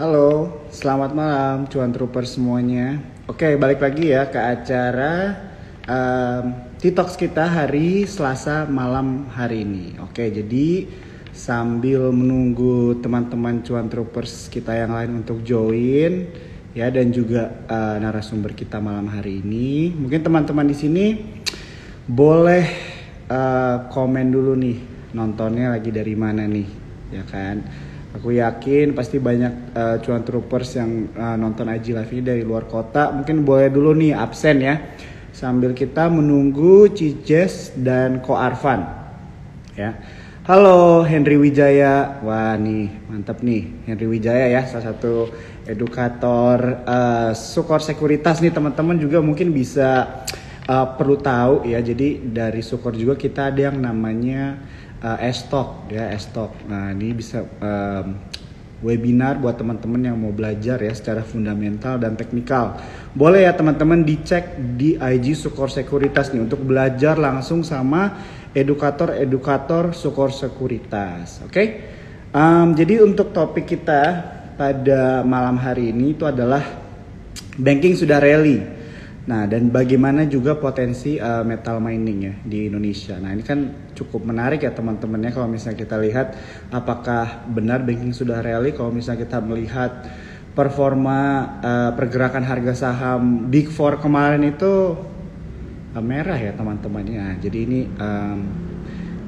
Halo, selamat malam cuan trooper semuanya. Oke, balik lagi ya ke acara um, TikToks kita hari Selasa malam hari ini. Oke, jadi sambil menunggu teman-teman cuan troopers kita yang lain untuk join ya dan juga uh, narasumber kita malam hari ini. Mungkin teman-teman di sini boleh uh, komen dulu nih nontonnya lagi dari mana nih, ya kan? Aku yakin pasti banyak uh, cuan troopers yang uh, nonton IG Live ini dari luar kota. Mungkin boleh dulu nih absen ya. Sambil kita menunggu Cijes dan Ko Arfan. Ya. Halo Henry Wijaya. Wah nih, mantap nih. Henry Wijaya ya, salah satu edukator uh, Sukor Sekuritas nih teman-teman juga mungkin bisa uh, perlu tahu ya. Jadi dari Sukor juga kita ada yang namanya uh, estok ya estok. Nah ini bisa um, webinar buat teman-teman yang mau belajar ya secara fundamental dan teknikal. Boleh ya teman-teman dicek di IG Sukor Sekuritas nih untuk belajar langsung sama edukator-edukator Sukor Sekuritas. Oke. Okay? Um, jadi untuk topik kita pada malam hari ini itu adalah banking sudah rally Nah, dan bagaimana juga potensi uh, metal mining ya di Indonesia. Nah, ini kan cukup menarik ya teman-teman ya kalau misalnya kita lihat apakah benar banking sudah rally kalau misalnya kita melihat performa uh, pergerakan harga saham Big Four kemarin itu uh, merah ya teman-teman ya. Jadi ini um,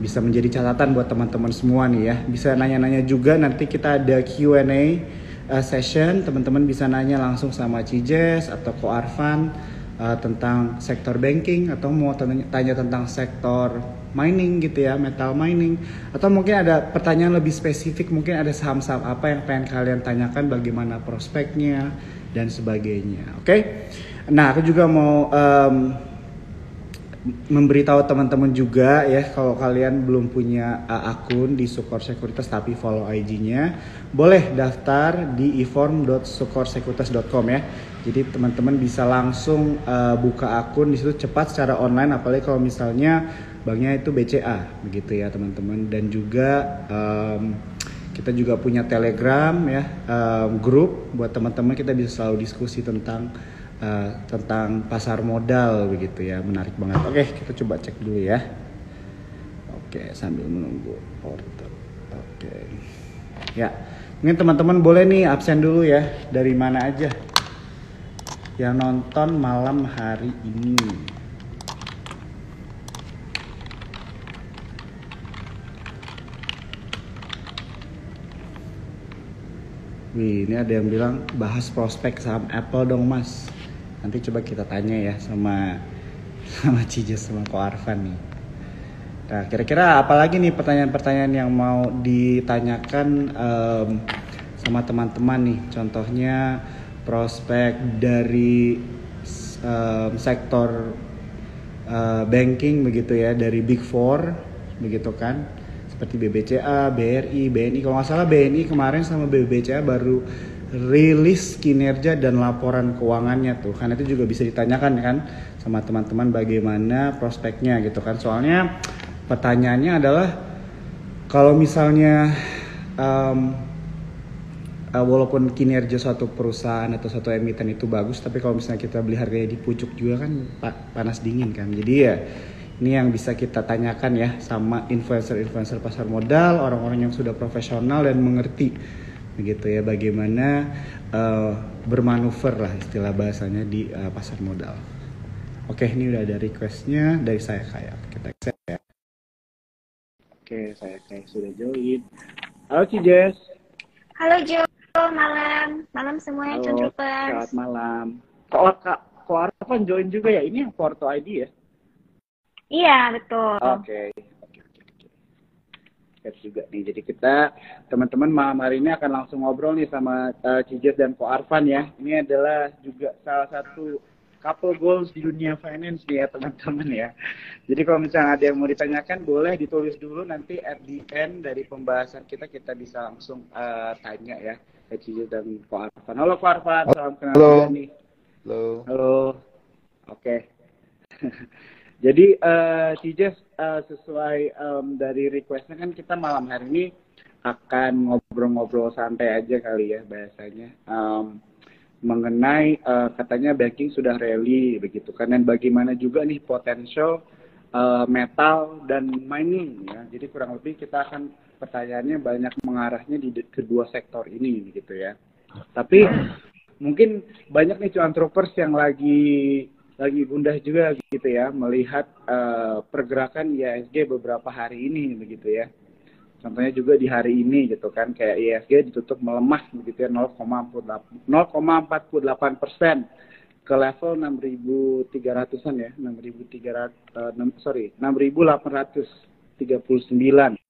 bisa menjadi catatan buat teman-teman semua nih ya. Bisa nanya-nanya juga nanti kita ada Q&A session, teman-teman bisa nanya langsung sama Cijes atau Ko Arfan uh, tentang sektor banking atau mau tanya, tentang sektor mining gitu ya, metal mining atau mungkin ada pertanyaan lebih spesifik, mungkin ada saham-saham apa yang pengen kalian tanyakan bagaimana prospeknya dan sebagainya. Oke. Okay? Nah, aku juga mau um, memberitahu teman-teman juga ya kalau kalian belum punya uh, akun di Sukor Sekuritas tapi follow IG-nya, boleh daftar di eform.sukorsekuritas.com ya. Jadi teman-teman bisa langsung uh, buka akun di situ cepat secara online apalagi kalau misalnya banknya itu BCA begitu ya teman-teman. Dan juga um, kita juga punya Telegram ya um, grup buat teman-teman. Kita bisa selalu diskusi tentang uh, tentang pasar modal begitu ya. Menarik banget. Oke kita coba cek dulu ya. Oke sambil menunggu portal oke. Ya mungkin teman-teman boleh nih absen dulu ya. Dari mana aja yang nonton malam hari ini. Wih, ini ada yang bilang bahas prospek saham Apple dong mas. Nanti coba kita tanya ya sama sama Cijes sama Ko Arfan nih. Nah kira-kira apalagi nih pertanyaan-pertanyaan yang mau ditanyakan um, sama teman-teman nih? Contohnya prospek dari um, sektor uh, banking begitu ya dari Big Four begitu kan. Seperti BBCA, BRI, BNI kalau nggak salah BNI kemarin sama BBCA baru rilis kinerja dan laporan keuangannya tuh. Kan itu juga bisa ditanyakan kan sama teman-teman bagaimana prospeknya gitu kan. Soalnya pertanyaannya adalah kalau misalnya um, uh, walaupun kinerja suatu perusahaan atau suatu emiten itu bagus tapi kalau misalnya kita beli harganya di pucuk juga kan panas dingin kan jadi ya ini yang bisa kita tanyakan ya sama influencer-influencer pasar modal orang-orang yang sudah profesional dan mengerti begitu ya bagaimana uh, bermanuver lah istilah bahasanya di uh, pasar modal. Oke ini udah ada requestnya dari saya kayak kita accept ya. Oke saya kayak sudah join. Halo Cijes. Halo Jo, malam, malam semuanya Halo, Selamat malam. Kok kak, kok Arfan join juga ya? Ini yang Porto ID ya? Iya betul. Oke. Okay juga nih. Jadi kita teman-teman malam hari ini akan langsung ngobrol nih sama uh, Cijes dan Ko Arfan ya. Ini adalah juga salah satu couple goals di dunia finance nih ya teman-teman ya. Jadi kalau misalnya ada yang mau ditanyakan boleh ditulis dulu nanti at the end dari pembahasan kita kita bisa langsung uh, tanya ya Cijes dan Ko Arfan. Halo Ko Arfan, salam kenal Halo. nih. Halo. Halo. Oke. Okay. Jadi uh, Cijes uh, sesuai um, dari requestnya kan kita malam hari ini akan ngobrol-ngobrol santai aja kali ya bahasanya um, mengenai uh, katanya banking sudah rally begitu kan dan bagaimana juga nih potensial uh, metal dan mining ya jadi kurang lebih kita akan pertanyaannya banyak mengarahnya di kedua sektor ini gitu ya. Tapi mungkin banyak nih cuan troopers yang lagi lagi gundah juga gitu ya melihat uh, pergerakan ISG beberapa hari ini begitu ya. Contohnya juga di hari ini gitu kan kayak ISG ditutup melemah begitu ya 0,48 persen ke level 6.300an ya 6.300 uh, sorry 6.839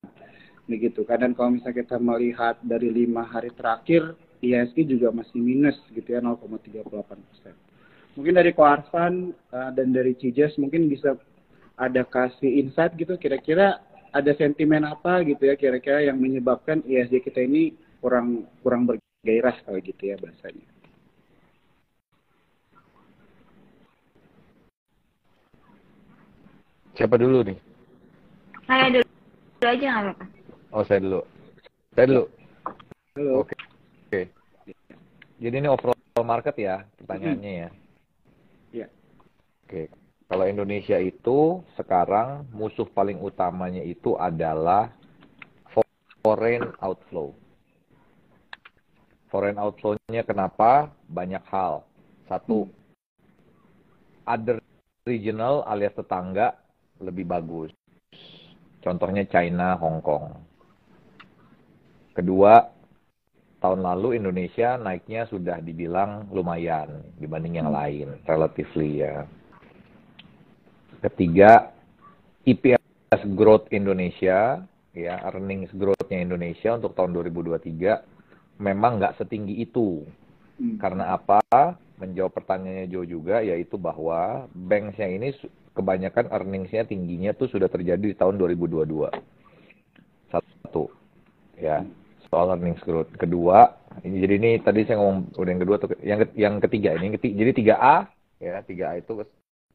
begitu kan dan kalau misalnya kita melihat dari lima hari terakhir ISG juga masih minus gitu ya 0,38 persen mungkin dari Koarsan uh, dan dari Cijas mungkin bisa ada kasih insight gitu kira-kira ada sentimen apa gitu ya kira-kira yang menyebabkan ISG kita ini kurang kurang bergairah kalau gitu ya bahasanya. Siapa dulu nih? Saya dulu, dulu aja nggak apa-apa. Oh saya dulu. Saya dulu. Halo. Oke. Oke. Jadi ini overall market ya pertanyaannya ya. Iya. Oke. Kalau Indonesia itu sekarang musuh paling utamanya itu adalah foreign outflow. Foreign outflow-nya kenapa? Banyak hal. Satu, other regional alias tetangga lebih bagus. Contohnya China, Hong Kong. Kedua, tahun lalu Indonesia naiknya sudah dibilang lumayan dibanding yang lain, relatively ya. Ketiga, EPS growth Indonesia, ya earnings growth-nya Indonesia untuk tahun 2023 memang nggak setinggi itu. Hmm. Karena apa? Menjawab pertanyaannya Joe juga, yaitu bahwa banks yang ini kebanyakan earnings-nya tingginya tuh sudah terjadi di tahun 2022. Satu, ya soal earnings growth. Kedua, ini jadi ini tadi saya ngomong udah yang kedua tuh yang yang ketiga ini ketiga, jadi 3A ya 3A itu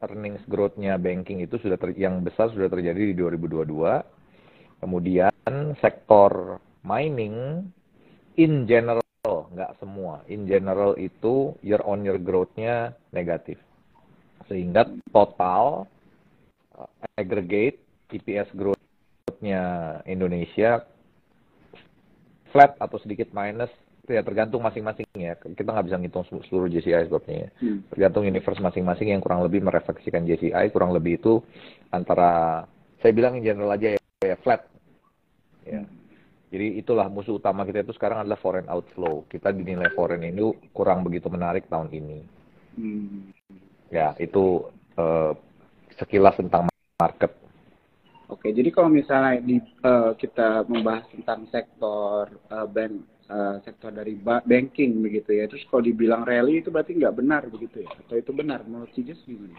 earnings growth-nya banking itu sudah ter, yang besar sudah terjadi di 2022. Kemudian sektor mining in general nggak semua, in general itu year on year growth-nya negatif. Sehingga total uh, aggregate EPS growth-nya Indonesia flat atau sedikit minus ya tergantung masing-masing ya. Kita nggak bisa ngitung seluruh JCI sebabnya ya. Hmm. Tergantung universe masing-masing yang kurang lebih merefleksikan JCI, kurang lebih itu antara saya bilang in general aja ya, ya flat. Ya. Hmm. Jadi itulah musuh utama kita itu sekarang adalah foreign outflow. Kita dinilai foreign ini kurang begitu menarik tahun ini. Hmm. Ya, itu uh, sekilas tentang market. Oke, jadi kalau misalnya di, uh, kita membahas tentang sektor uh, bank uh, sektor dari banking begitu ya. Terus kalau dibilang rally itu berarti nggak benar begitu ya? Atau itu benar menurut Cijus gimana?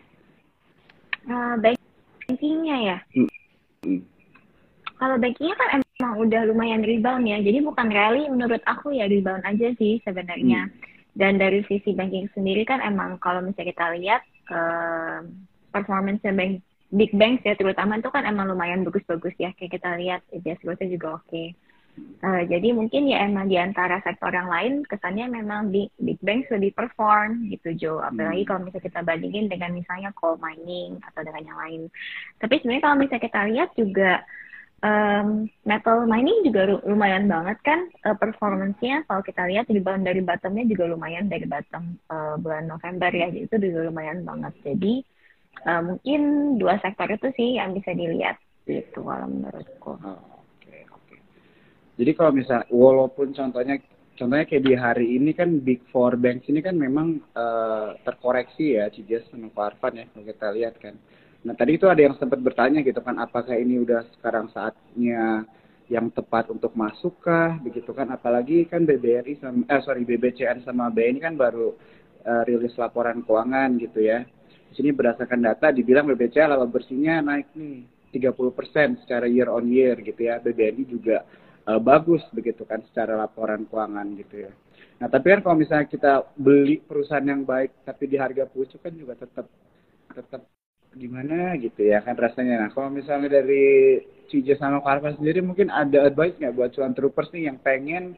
Uh, bankingnya ya. Hmm. Hmm. Kalau bankingnya kan emang udah lumayan rebound ya. Jadi bukan rally menurut aku ya rebound aja sih sebenarnya. Hmm. Dan dari sisi banking sendiri kan emang kalau misalnya kita lihat uh, performance bank big banks ya terutama itu kan emang lumayan bagus-bagus ya kayak kita lihat EPS growth juga oke. Okay. Uh, jadi mungkin ya emang di antara sektor yang lain kesannya memang big, big banks lebih perform gitu Jo. Apalagi hmm. kalau misalnya kita bandingin dengan misalnya coal mining atau dengan yang lain. Tapi sebenarnya kalau misalnya kita lihat juga um, metal mining juga lumayan banget kan uh, performance-nya kalau kita lihat rebound dari bottomnya juga lumayan dari bottom uh, bulan November ya. Jadi itu juga lumayan banget. Jadi uh, mungkin dua sektor itu sih yang bisa dilihat gitu kalau menurutku. Oh jadi kalau misal walaupun contohnya contohnya kayak di hari ini kan big four banks ini kan memang uh, terkoreksi ya Cijas sama Arfan ya kalau kita lihat kan. Nah tadi itu ada yang sempat bertanya gitu kan apakah ini udah sekarang saatnya yang tepat untuk masuk kah begitu kan apalagi kan BBRI sama eh sorry BBCN sama BNI kan baru uh, rilis laporan keuangan gitu ya. Di sini berdasarkan data dibilang BBCA laba bersihnya naik nih 30% secara year on year gitu ya. BBNI juga uh, bagus begitu kan secara laporan keuangan gitu ya. Nah tapi kan kalau misalnya kita beli perusahaan yang baik tapi di harga pucuk kan juga tetap tetap gimana gitu ya kan rasanya. Nah kalau misalnya dari Cija sama Karva sendiri mungkin ada advice nggak buat cuan troopers nih yang pengen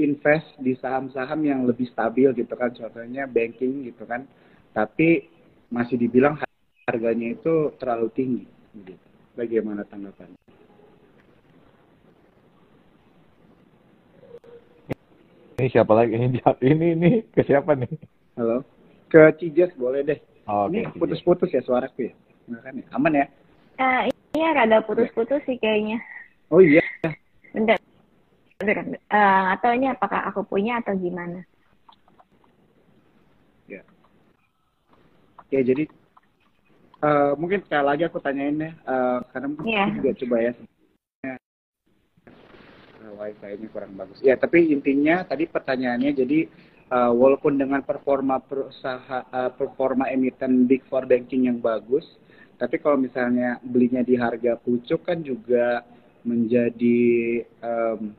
invest di saham-saham yang lebih stabil gitu kan contohnya banking gitu kan tapi masih dibilang harganya itu terlalu tinggi gitu. Bagaimana tanggapannya? Ini siapa lagi? Ini ini ini ke siapa nih? Halo. Ke Cijas boleh deh. Oh, ini putus-putus ya suaraku ya? Kan ya? Aman ya? Uh, iya rada putus-putus sih kayaknya. Oh iya. Bentar. Bentar. Uh, atau ini apakah aku punya atau gimana? Ya. Ya jadi uh, mungkin sekali lagi aku tanyain ya, uh, karena mungkin yeah. juga coba ya wifi ini kurang bagus. Ya, tapi intinya tadi pertanyaannya jadi uh, walaupun dengan performa perusahaan uh, performa emiten Big Four banking yang bagus, tapi kalau misalnya belinya di harga pucuk kan juga menjadi um,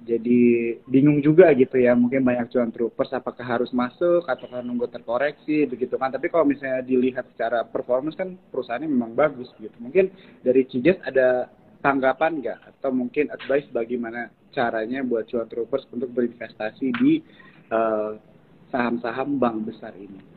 jadi bingung juga gitu ya mungkin banyak cuan troopers apakah harus masuk atau nunggu terkoreksi begitu kan. Tapi kalau misalnya dilihat secara performance kan perusahaannya memang bagus gitu. Mungkin dari Cijes ada tanggapan nggak? Atau mungkin advice bagaimana caranya buat cuan troopers untuk berinvestasi di eh, saham-saham bank besar ini?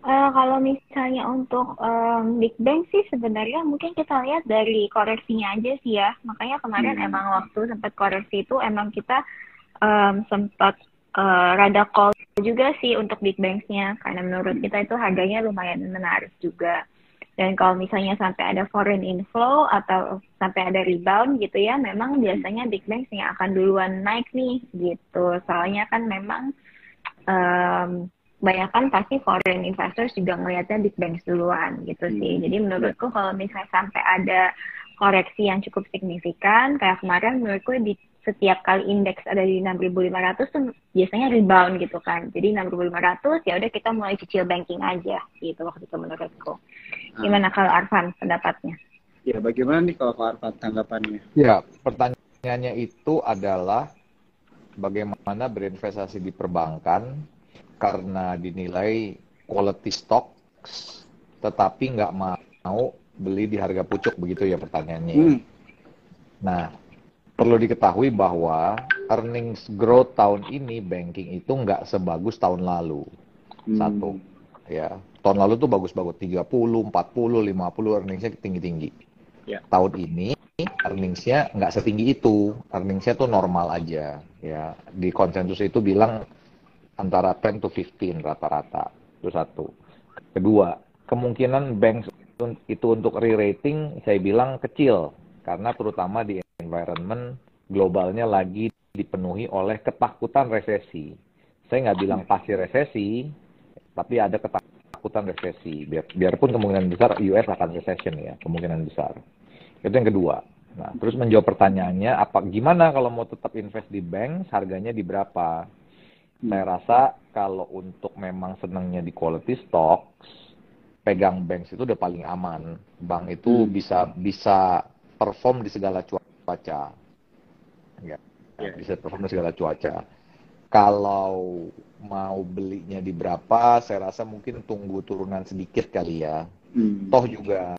Uh, kalau misalnya untuk um, Big Bang sih sebenarnya mungkin kita lihat dari koreksinya aja sih ya. Makanya kemarin hmm. emang waktu sempat koreksi itu emang kita um, sempat uh, rada call juga sih untuk Big Bangs-nya karena menurut hmm. kita itu harganya lumayan menarik juga. Dan kalau misalnya sampai ada foreign inflow atau sampai ada rebound gitu ya, memang biasanya big banks yang akan duluan naik nih gitu. Soalnya kan memang um, banyak kan pasti foreign investors juga ngelihatnya big banks duluan gitu sih. Hmm. Jadi menurutku kalau misalnya sampai ada koreksi yang cukup signifikan, kayak kemarin menurutku di setiap kali indeks ada di 6.500 tuh biasanya rebound gitu kan. Jadi 6.500 ya udah kita mulai cicil banking aja gitu waktu itu menurutku. Ah. Gimana hmm. kalau Arfan pendapatnya? Ya bagaimana nih kalau Arfan tanggapannya? Ya pertanyaannya itu adalah bagaimana berinvestasi di perbankan karena dinilai quality stocks tetapi nggak mau beli di harga pucuk begitu ya pertanyaannya. Hmm. Nah perlu diketahui bahwa earnings growth tahun ini banking itu nggak sebagus tahun lalu. Hmm. Satu, ya. Tahun lalu tuh bagus-bagus, 30, 40, 50 earningsnya tinggi-tinggi. Yeah. Tahun ini earningsnya nggak setinggi itu, earningsnya tuh normal aja. Ya, di konsensus itu bilang antara 10 to 15 rata-rata. Itu satu. Kedua, kemungkinan bank itu untuk re-rating saya bilang kecil karena terutama di environment globalnya lagi dipenuhi oleh ketakutan resesi. Saya nggak bilang pasti resesi, tapi ada ketakutan resesi. Biar, biarpun kemungkinan besar US akan recession ya, kemungkinan besar. Itu yang kedua. Nah, terus menjawab pertanyaannya, apa gimana kalau mau tetap invest di bank, harganya di berapa? Saya rasa kalau untuk memang senangnya di quality stocks, pegang bank itu udah paling aman. Bank itu hmm. bisa bisa perform di segala cuaca. Ya, yeah. bisa perform segala cuaca. Kalau mau belinya di berapa, saya rasa mungkin tunggu turunan sedikit kali ya. Hmm. Toh juga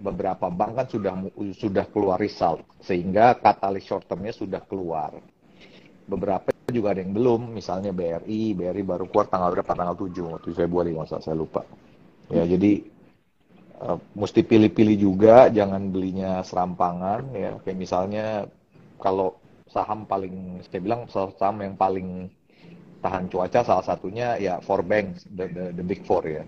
beberapa bank kan sudah sudah keluar result sehingga katalis short termnya sudah keluar. Beberapa juga ada yang belum, misalnya BRI, BRI baru keluar tanggal berapa? Tanggal 7, 7 Februari masa saya lupa. Ya, jadi uh, mesti pilih-pilih juga, jangan belinya serampangan ya. Kayak misalnya kalau saham paling saya bilang saham yang paling tahan cuaca salah satunya ya four banks the, the, the big four ya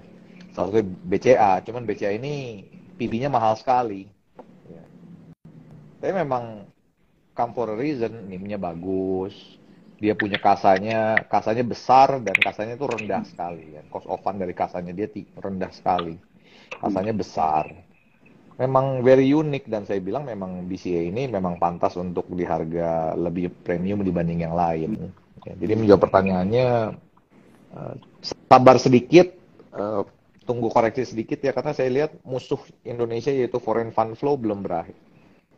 salah satu BCA cuman BCA ini PB-nya mahal sekali ya. tapi memang come for a reason NIM-nya bagus dia punya kasanya kasanya besar dan kasanya itu rendah sekali ya cost of fund dari kasanya dia rendah sekali rasanya besar. Memang very unik dan saya bilang memang BCA ini memang pantas untuk di harga lebih premium dibanding yang lain. Ya, jadi menjawab pertanyaannya uh, sabar sedikit, uh, tunggu koreksi sedikit ya karena saya lihat musuh Indonesia yaitu foreign fund flow belum berakhir.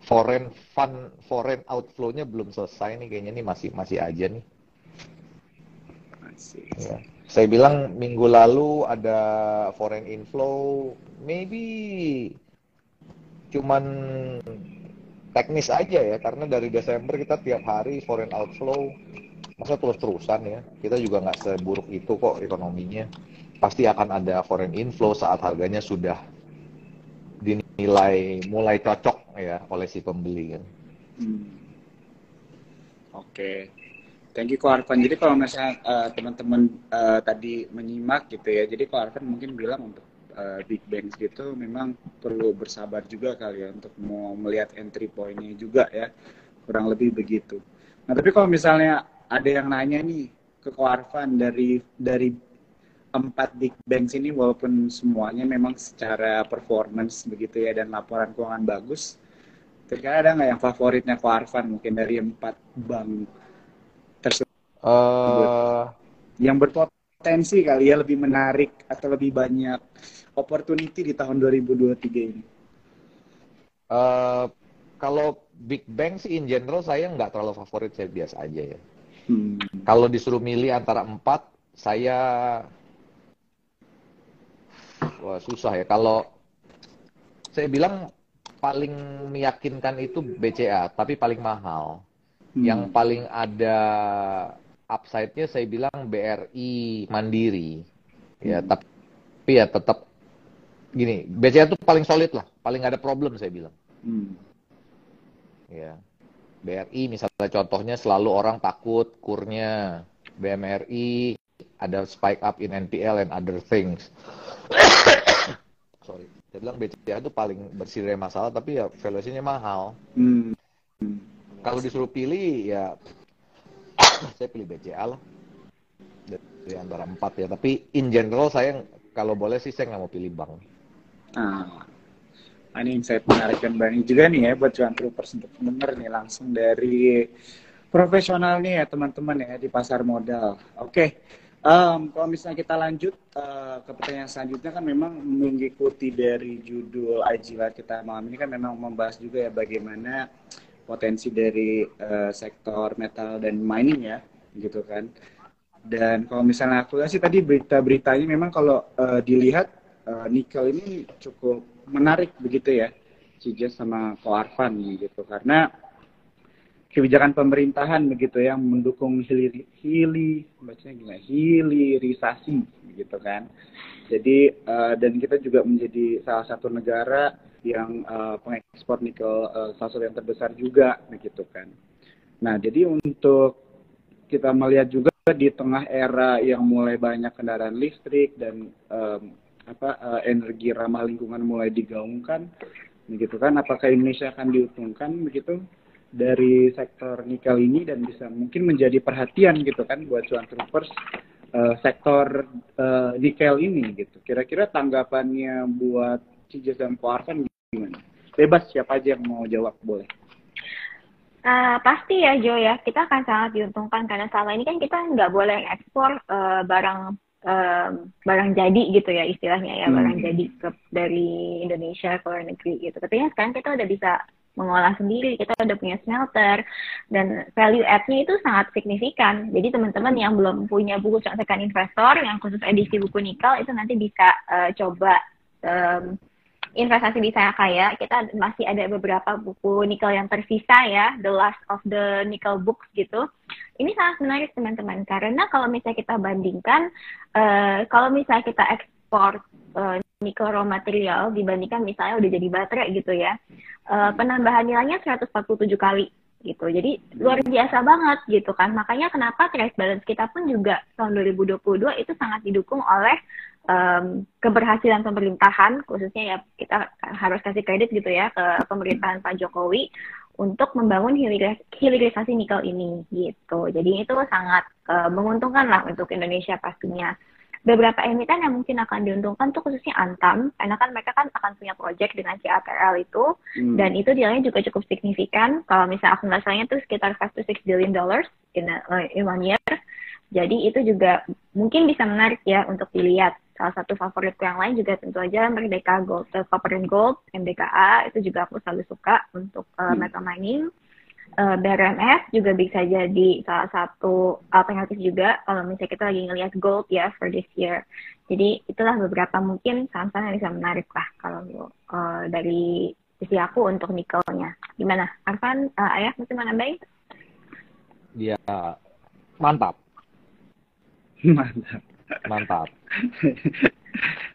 Foreign fund foreign outflow-nya belum selesai nih kayaknya nih masih masih aja nih. Ya saya bilang minggu lalu ada foreign inflow, maybe cuman teknis aja ya, karena dari Desember kita tiap hari foreign outflow, masa terus-terusan ya, kita juga nggak seburuk itu kok ekonominya. Pasti akan ada foreign inflow saat harganya sudah dinilai mulai cocok ya oleh si pembeli kan. Hmm. Oke. Okay. Thank you Ko Arfan. Jadi kalau misalnya uh, teman-teman uh, tadi menyimak gitu ya, jadi Ko Arfan mungkin bilang untuk uh, big banks gitu memang perlu bersabar juga kali ya untuk mau melihat entry pointnya juga ya, kurang lebih begitu. Nah tapi kalau misalnya ada yang nanya nih ke Ko Arfan dari dari empat big banks ini walaupun semuanya memang secara performance begitu ya dan laporan keuangan bagus, kira ada nggak yang favoritnya Ko Arfan mungkin dari empat bank uh, yang berpotensi kali ya lebih menarik atau lebih banyak opportunity di tahun 2023 ini? Uh, kalau Big Bang sih in general saya nggak terlalu favorit, saya biasa aja ya. Hmm. Kalau disuruh milih antara empat, saya wah susah ya. Kalau saya bilang paling meyakinkan itu BCA, tapi paling mahal. Hmm. Yang paling ada upside-nya saya bilang BRI Mandiri. Ya, hmm. tapi ya tetap gini, BCA itu paling solid lah, paling ada problem saya bilang. Hmm. Ya. BRI misalnya contohnya selalu orang takut kurnya BMRI ada spike up in NPL and other things. Sorry. Saya bilang BCA itu paling bersih dari masalah tapi ya valuasinya mahal. Hmm. Kalau disuruh pilih ya saya pilih BCA lah dari antara empat ya tapi in general saya kalau boleh sih saya nggak mau pilih bank ah ini saya menarik dan banyak juga nih ya buat cuan troopers untuk denger nih langsung dari profesional nih ya teman-teman ya di pasar modal oke okay. Um, kalau misalnya kita lanjut uh, ke pertanyaan selanjutnya kan memang mengikuti dari judul IG kita malam ini kan memang membahas juga ya bagaimana potensi dari uh, sektor metal dan mining ya gitu kan. Dan kalau misalnya aku lihat sih tadi berita-beritanya memang kalau uh, dilihat uh, nikel ini cukup menarik begitu ya Cijas sama Koarvan gitu. Karena kebijakan pemerintahan begitu yang mendukung hili, hili bacanya gimana? Hilirisasi gitu kan. Jadi uh, dan kita juga menjadi salah satu negara yang uh, pengekspor nikel uh, salah satu yang terbesar juga begitu kan. Nah, jadi untuk kita melihat juga di tengah era yang mulai banyak kendaraan listrik dan um, apa uh, energi ramah lingkungan mulai digaungkan begitu kan. Apakah Indonesia akan diuntungkan begitu dari sektor nikel ini dan bisa mungkin menjadi perhatian gitu kan buat cuan troopers uh, sektor uh, nikel ini gitu kira-kira tanggapannya buat Cijes dan Koarkan gimana? Bebas siapa aja yang mau jawab boleh. Uh, pasti ya Jo ya, kita akan sangat diuntungkan karena selama ini kan kita nggak boleh ekspor uh, barang uh, barang jadi gitu ya istilahnya ya hmm. barang jadi ke, dari Indonesia ke luar negeri gitu. Tapi ya sekarang kita udah bisa mengolah sendiri, kita udah punya smelter dan value add-nya itu sangat signifikan. Jadi teman-teman yang belum punya buku contekan investor yang khusus edisi buku nikel itu nanti bisa uh, coba um, investasi di saya kaya, kita masih ada beberapa buku nikel yang tersisa ya, The Last of the Nickel Books gitu. Ini sangat menarik teman-teman karena kalau misalnya kita bandingkan, uh, kalau misalnya kita ekspor uh, nikel raw material dibandingkan misalnya udah jadi baterai gitu ya, uh, penambahan nilainya 147 kali gitu. Jadi luar biasa banget gitu kan. Makanya kenapa trade balance kita pun juga tahun 2022 itu sangat didukung oleh um, keberhasilan pemerintahan khususnya ya kita harus kasih kredit gitu ya ke pemerintahan Pak Jokowi untuk membangun hilirisasi nikel ini gitu. Jadi itu sangat uh, menguntungkan lah untuk Indonesia pastinya. Beberapa emiten yang mungkin akan diuntungkan tuh khususnya Antam karena kan mereka kan akan punya project dengan CATL itu hmm. dan itu nilainya juga cukup signifikan. Kalau misalnya aku salahnya tuh sekitar 5 to 6 billion dollars in, a, in one year. Jadi itu juga mungkin bisa menarik ya untuk dilihat salah satu favoritku yang lain juga tentu aja Merdeka Gold, uh, Copper and Gold, MDKA itu juga aku selalu suka untuk uh, hmm. metal mining. Uh, BRMS juga bisa jadi salah satu alternatif juga kalau misalnya kita lagi ngelihat gold ya for this year. Jadi itulah beberapa mungkin saham-saham yang bisa menarik lah kalau uh, dari sisi aku untuk nikelnya. Gimana, Arfan? Uh, ayah masih mana baik? Ya, mantap. mantap. Mantap.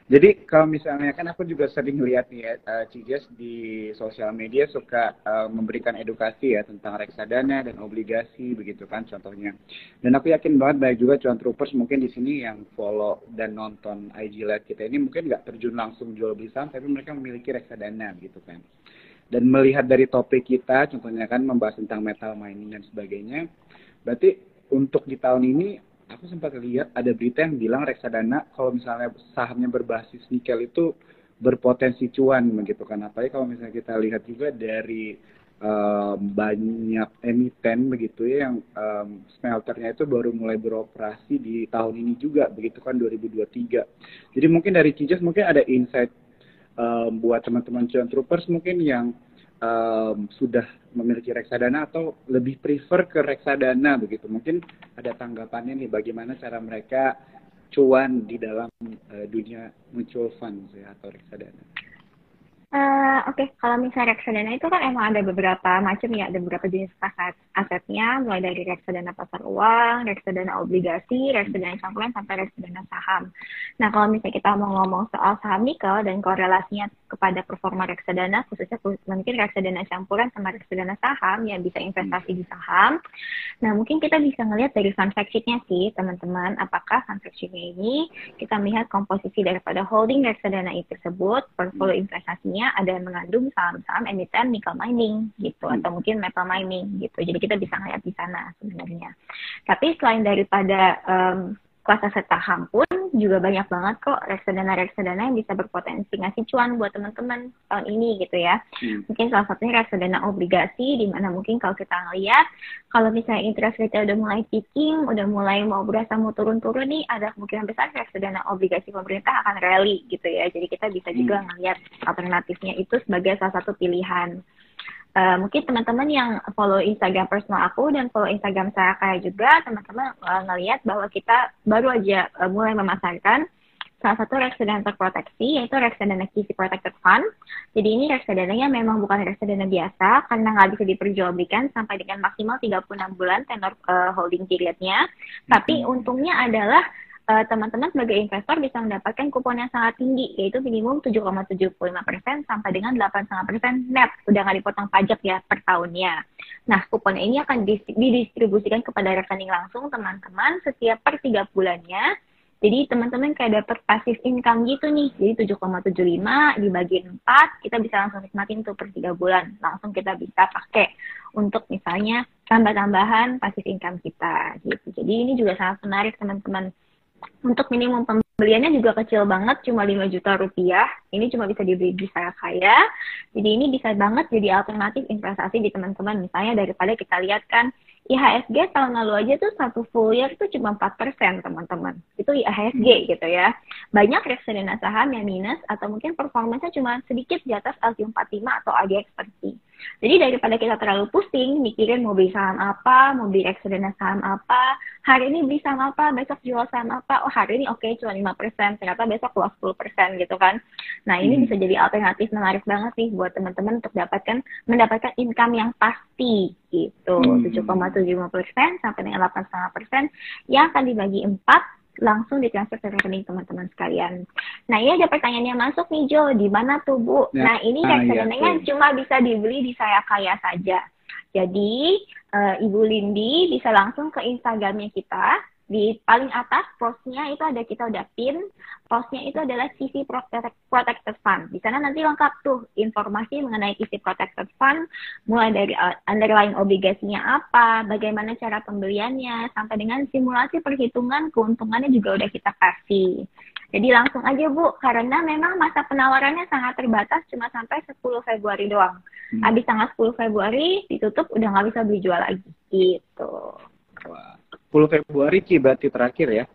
Jadi kalau misalnya kan aku juga sering lihat nih ya, uh, Cijes di sosial media suka uh, memberikan edukasi ya tentang reksadana dan obligasi begitu kan contohnya. Dan aku yakin banget banyak juga cuan troopers mungkin di sini yang follow dan nonton IG Live kita ini mungkin nggak terjun langsung jual beli saham tapi mereka memiliki reksadana gitu kan. Dan melihat dari topik kita contohnya kan membahas tentang metal mining dan sebagainya. Berarti untuk di tahun ini aku sempat lihat ada berita yang bilang reksadana kalau misalnya sahamnya berbasis nikel itu berpotensi cuan begitu kan. Apalagi kalau misalnya kita lihat juga dari um, banyak emiten begitu ya yang um, smelternya itu baru mulai beroperasi di tahun ini juga begitu kan 2023 jadi mungkin dari Cijas mungkin ada insight um, buat teman-teman cuan troopers mungkin yang um, sudah memiliki reksadana atau lebih prefer ke reksadana begitu. Mungkin ada tanggapannya nih bagaimana cara mereka cuan di dalam uh, dunia mutual fund ya, atau reksadana. Uh, Oke, okay. kalau misalnya reksadana itu kan emang ada beberapa macam ya, ada beberapa jenis aset asetnya, mulai dari reksadana pasar uang, reksadana obligasi, reksadana campuran sampai reksadana saham. Nah, kalau misalnya kita mau ngomong soal saham nikel dan korelasinya kepada performa reksadana, khususnya mungkin reksadana campuran sama reksadana saham yang bisa investasi di saham. Nah, mungkin kita bisa ngelihat dari fact sheet-nya sih, teman-teman, apakah fact sheet-nya ini kita melihat komposisi daripada holding reksadana itu tersebut, portfolio investasinya ada yang mengandung saham-saham emiten nickel mining gitu hmm. atau mungkin metal mining gitu. Jadi kita bisa ngeliat di sana sebenarnya. Tapi selain daripada um, kelas aset saham pun juga banyak banget kok reksadana-reksadana yang bisa berpotensi ngasih cuan buat teman-teman tahun ini gitu ya. Hmm. Mungkin salah satunya reksadana obligasi di mana mungkin kalau kita ngeliat kalau misalnya interest rate udah mulai peaking, udah mulai mau berasa mau turun-turun nih, ada kemungkinan besar reksadana obligasi pemerintah akan rally gitu ya. Jadi kita bisa juga hmm. ngeliat alternatifnya itu sebagai salah satu pilihan. Uh, mungkin teman-teman yang follow Instagram personal aku dan follow Instagram saya kayak juga teman-teman uh, ngelihat bahwa kita baru aja uh, mulai memasarkan salah satu reksadana terproteksi yaitu reksadana KISI Protected Fund. Jadi ini reksadananya memang bukan reksadana biasa karena nggak bisa diperjualbelikan sampai dengan maksimal 36 bulan tenor uh, holding periodnya. Tapi untungnya adalah teman-teman uh, sebagai investor bisa mendapatkan kupon yang sangat tinggi, yaitu minimum 7,75% sampai dengan 8,5% net, sudah nggak dipotong pajak ya per tahunnya. Nah, kupon ini akan didistribusikan kepada rekening langsung teman-teman setiap per tiga bulannya. Jadi teman-teman kayak dapat passive income gitu nih. Jadi 7,75 dibagi 4, kita bisa langsung nikmatin tuh per 3 bulan. Langsung kita bisa pakai untuk misalnya tambah-tambahan passive income kita gitu. Jadi ini juga sangat menarik teman-teman untuk minimum pembeliannya juga kecil banget, cuma 5 juta rupiah. Ini cuma bisa dibeli di saya kaya. Jadi ini bisa banget jadi alternatif investasi di teman-teman. Misalnya daripada kita lihat kan IHSG tahun lalu aja tuh satu full year tuh cuma 4% teman-teman. Itu IHSG hmm. gitu ya. Banyak reksadana saham yang minus atau mungkin performanya cuma sedikit di atas LQ45 atau ADX Jadi daripada kita terlalu pusing mikirin mau beli saham apa, mau beli reksadana saham apa, hari ini beli saham apa, besok jual saham apa, oh hari ini oke okay, cuma 5%, ternyata besok keluar 10% gitu kan. Nah ini hmm. bisa jadi alternatif menarik banget sih buat teman-teman untuk dapatkan mendapatkan income yang pasti gitu. Hmm. 7,75 persen sampai dengan 8,5 persen yang akan dibagi empat langsung ditransfer ke rekening teman-teman sekalian. Nah, ini ada pertanyaan yang masuk nih Jo, di mana tuh Bu? Ya. Nah, ini ah, reksadanya ya, cuma bisa dibeli di saya kaya saja. Jadi, uh, Ibu Lindi bisa langsung ke Instagramnya kita di paling atas postnya itu ada kita udah pin postnya itu adalah CC Protected Fund di sana nanti lengkap tuh informasi mengenai CC Protected Fund mulai dari uh, underlying obligasinya apa bagaimana cara pembeliannya sampai dengan simulasi perhitungan keuntungannya juga udah kita kasih jadi langsung aja Bu, karena memang masa penawarannya sangat terbatas cuma sampai 10 Februari doang. Hmm. Habis tanggal 10 Februari ditutup udah nggak bisa beli jual lagi gitu. Wah. 10 Februari Ci berarti terakhir ya?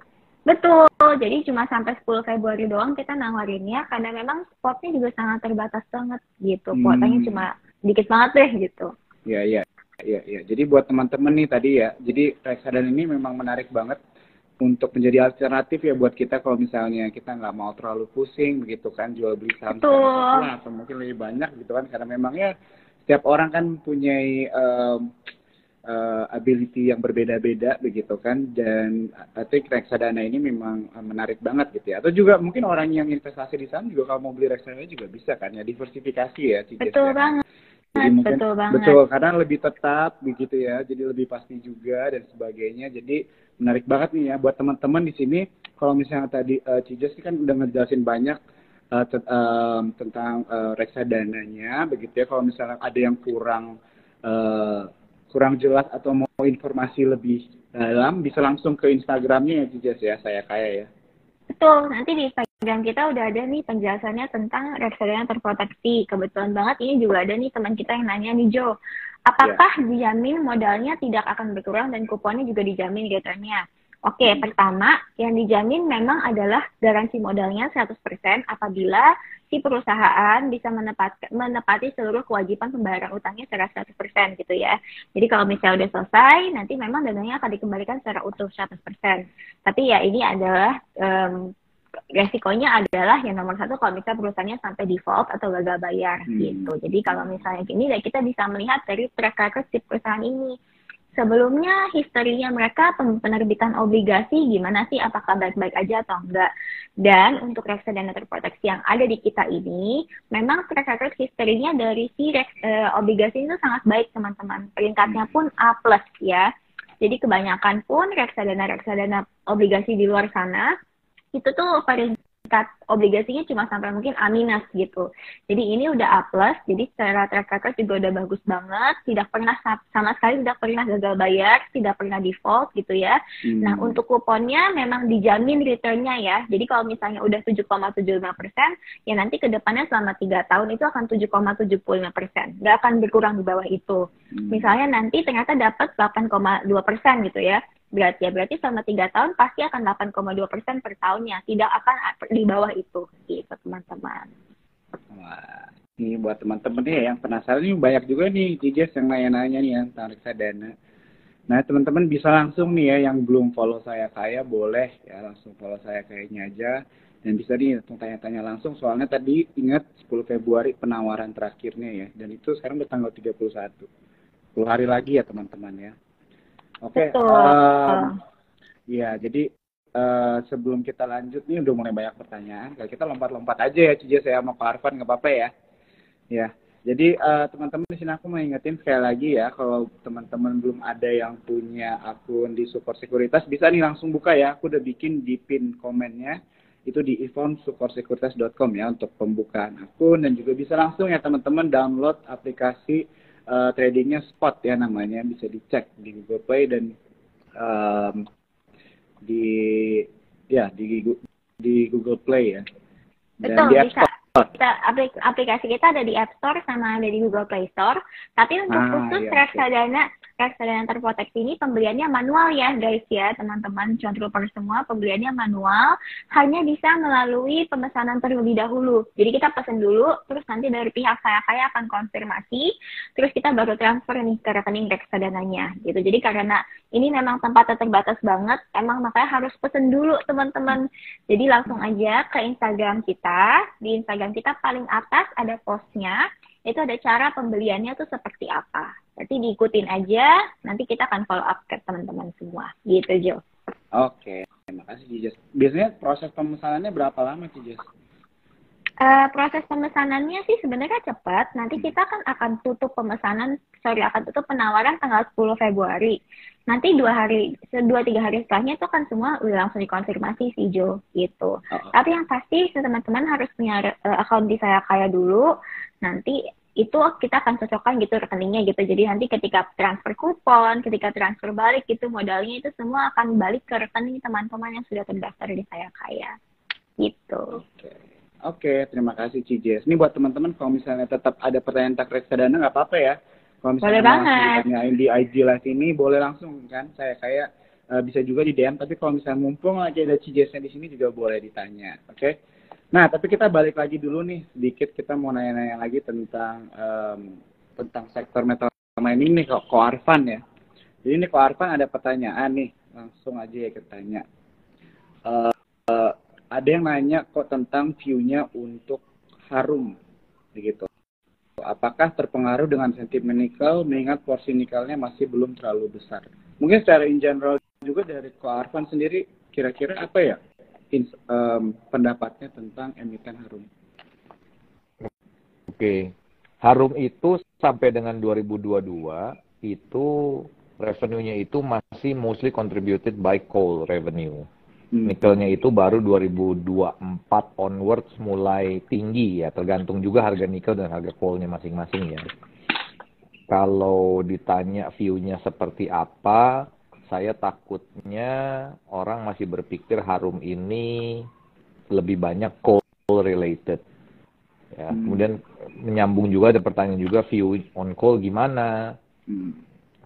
Betul, jadi cuma sampai 10 Februari doang kita nawarinnya karena memang spotnya juga sangat terbatas banget gitu. Hmm. Kuotanya cuma dikit banget deh gitu. Iya, iya. iya, iya. Jadi buat teman-teman nih tadi ya, jadi reksadana ini memang menarik banget untuk menjadi alternatif ya buat kita kalau misalnya kita nggak mau terlalu pusing begitu kan jual beli saham atau mungkin lebih banyak gitu kan karena memang ya setiap orang kan punya um, uh, ability yang berbeda-beda begitu kan. Dan I think reksadana ini memang uh, menarik banget gitu ya. Atau juga mungkin orang yang investasi di saham juga kalau mau beli reksadana juga bisa kan ya diversifikasi ya betul ya. banget. Jadi mungkin betul, banget. betul karena lebih tetap begitu ya jadi lebih pasti juga dan sebagainya. Jadi menarik banget nih ya buat teman-teman di sini. Kalau misalnya tadi uh, Cijas kan udah ngejelasin banyak uh, um, tentang uh, reksadananya begitu ya. Kalau misalnya ada yang kurang uh, kurang jelas atau mau informasi lebih dalam, bisa langsung ke Instagramnya ya Cijas ya, saya kaya ya. Betul, nanti di Instagram kita udah ada nih penjelasannya tentang reksadana terproteksi. Kebetulan banget ini juga ada nih teman kita yang nanya nih Jo, apakah yeah. dijamin modalnya tidak akan berkurang dan kuponnya juga dijamin returnnya? Oke, hmm. pertama yang dijamin memang adalah garansi modalnya 100% apabila si perusahaan bisa menepati, menepati seluruh kewajiban pembayaran utangnya secara 100% gitu ya. Jadi kalau misalnya udah selesai, nanti memang dananya akan dikembalikan secara utuh 100%. Tapi ya ini adalah um, resikonya adalah yang nomor satu kalau misalnya perusahaannya sampai default atau gagal bayar hmm. gitu. Jadi kalau misalnya gini, ya kita bisa melihat dari track record si perusahaan ini sebelumnya historinya mereka penerbitan obligasi gimana sih? Apakah baik-baik aja atau enggak? Dan untuk reksadana terproteksi yang ada di kita ini memang track record historinya dari si reks, uh, obligasi itu sangat baik teman-teman. Peringkatnya pun A plus ya. Jadi kebanyakan pun reksadana reksadana obligasi di luar sana itu tuh paling tingkat obligasinya cuma sampai mungkin A minus gitu. Jadi ini udah A plus, jadi secara track record juga udah bagus banget, tidak pernah sama sekali tidak pernah gagal bayar, tidak pernah default gitu ya. Hmm. Nah untuk kuponnya memang dijamin returnnya ya. Jadi kalau misalnya udah 7,75 persen, ya nanti ke depannya selama tiga tahun itu akan 7,75 persen, nggak akan berkurang di bawah itu. Hmm. Misalnya nanti ternyata dapat 8,2 persen gitu ya berarti ya berarti selama tiga tahun pasti akan 8,2 persen per tahunnya. Tidak akan di bawah itu gitu teman-teman. Wah, ini buat teman-teman nih yang penasaran ini banyak juga nih TJS yang nanya-nanya nih yang tarik reksadana. Nah teman-teman bisa langsung nih ya yang belum follow saya kaya boleh ya langsung follow saya kayaknya aja. Dan bisa nih tanya-tanya langsung soalnya tadi ingat 10 Februari penawaran terakhirnya ya. Dan itu sekarang udah tanggal 31 10 hari lagi ya teman-teman ya Oke. Okay, um, ya, jadi uh, sebelum kita lanjut nih udah mulai banyak pertanyaan. Kalau kita lompat-lompat aja ya, Cija saya mau ke Arfan nggak apa-apa ya. Ya. Jadi uh, teman-teman di sini aku mau ingetin sekali lagi ya, kalau teman-teman belum ada yang punya akun di Support Sekuritas, bisa nih langsung buka ya. Aku udah bikin di pin komennya itu di ivonsupportsekuritas.com ya untuk pembukaan akun dan juga bisa langsung ya teman-teman download aplikasi uh, tradingnya spot ya namanya bisa dicek di Google Play dan um, di ya di di Google Play ya dan Betul, di App Store. Kita, aplikasi kita ada di App Store sama ada di Google Play Store. Tapi untuk ah, khusus iya, reksadana reksadana terproteksi ini pembeliannya manual ya guys ya teman-teman. Cuan trooper semua pembeliannya manual hanya bisa melalui pemesanan terlebih dahulu. Jadi kita pesan dulu terus nanti dari pihak saya kaya akan konfirmasi terus kita baru transfer nih ke rekening reksadananya gitu. Jadi karena ini memang tempatnya terbatas banget emang makanya harus pesen dulu teman-teman. Jadi langsung aja ke Instagram kita. Di Instagram kita paling atas ada postnya itu ada cara pembeliannya tuh seperti apa. Berarti diikutin aja, nanti kita akan follow up ke teman-teman semua. Gitu, Jo. Oke, terima kasih, Cijus. Biasanya proses pemesanannya berapa lama, Cijus? Uh, proses pemesanannya sih sebenarnya cepat. Nanti kita kan akan tutup pemesanan, sorry akan tutup penawaran tanggal 10 Februari. Nanti dua hari, dua tiga hari setelahnya itu kan semua udah langsung dikonfirmasi sih Jo, gitu. Uh -huh. Tapi yang pasti teman-teman harus punya uh, akun di saya kaya dulu nanti itu kita akan cocokkan gitu rekeningnya gitu. Jadi nanti ketika transfer kupon, ketika transfer balik gitu modalnya itu semua akan balik ke rekening teman-teman yang sudah terdaftar di saya kaya. Gitu. Oke. Oke, terima kasih Cijes. Ini buat teman-teman kalau misalnya tetap ada pertanyaan tak reksadana nggak apa-apa ya. Kalau misalnya boleh banget. di IG live ini boleh langsung kan. Saya kayak uh, bisa juga di DM. Tapi kalau misalnya mumpung lagi ada Cijesnya di sini juga boleh ditanya. Oke. Okay? Nah, tapi kita balik lagi dulu nih sedikit kita mau nanya-nanya lagi tentang um, tentang sektor metal ini nih kok Arfan ya. Jadi ini Ko Arfan ada pertanyaan nih, langsung aja ya ketanya. Uh, uh, ada yang nanya kok tentang view-nya untuk harum, begitu. Apakah terpengaruh dengan sentimen nikel mengingat porsi nikelnya masih belum terlalu besar? Mungkin secara in general juga dari Ko Arfan sendiri kira-kira apa ya um, pendapatnya tentang emiten harum? Oke, harum itu sampai dengan 2022 itu revenue-nya itu masih mostly contributed by coal revenue. Hmm. Nikelnya itu baru 2024 onwards mulai tinggi ya, tergantung juga harga nikel dan harga coalnya masing-masing ya. Kalau ditanya view-nya seperti apa, saya takutnya orang masih berpikir harum ini lebih banyak coal related. Ya, hmm. kemudian menyambung juga ada pertanyaan juga view on coal gimana? Hmm.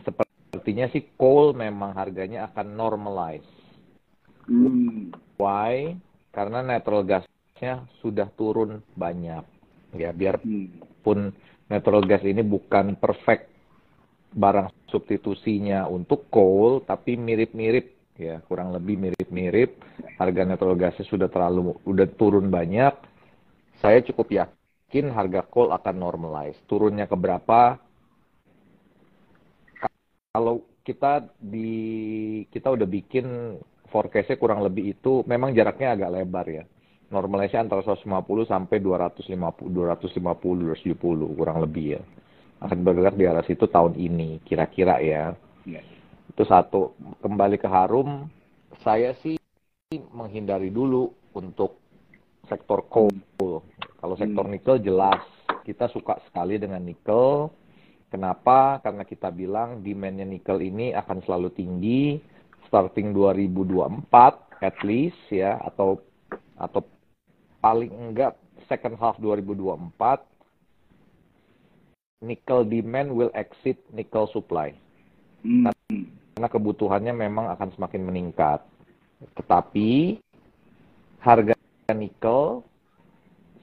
Sepertinya sih coal memang harganya akan normalize Hmm. Why? Karena natural gasnya sudah turun banyak. Ya, biarpun hmm. natural gas ini bukan perfect barang substitusinya untuk coal, tapi mirip-mirip ya, kurang lebih mirip-mirip. Harga natural gasnya sudah terlalu udah turun banyak. Saya cukup yakin harga coal akan normalize. Turunnya ke berapa? Kalau kita di kita udah bikin forecastnya kurang lebih itu memang jaraknya agak lebar ya. Normalnya antara 150 sampai 250, 250, 270 kurang lebih ya. Akan bergerak di arah situ tahun ini kira-kira ya. Yeah. Itu satu. Kembali ke Harum, saya sih menghindari dulu untuk sektor coal. Kalau sektor hmm. nikel jelas kita suka sekali dengan nikel. Kenapa? Karena kita bilang demandnya nikel ini akan selalu tinggi starting 2024 at least ya atau atau paling enggak second half 2024 nickel demand will exceed nickel supply. Hmm. Karena kebutuhannya memang akan semakin meningkat. Tetapi harga nikel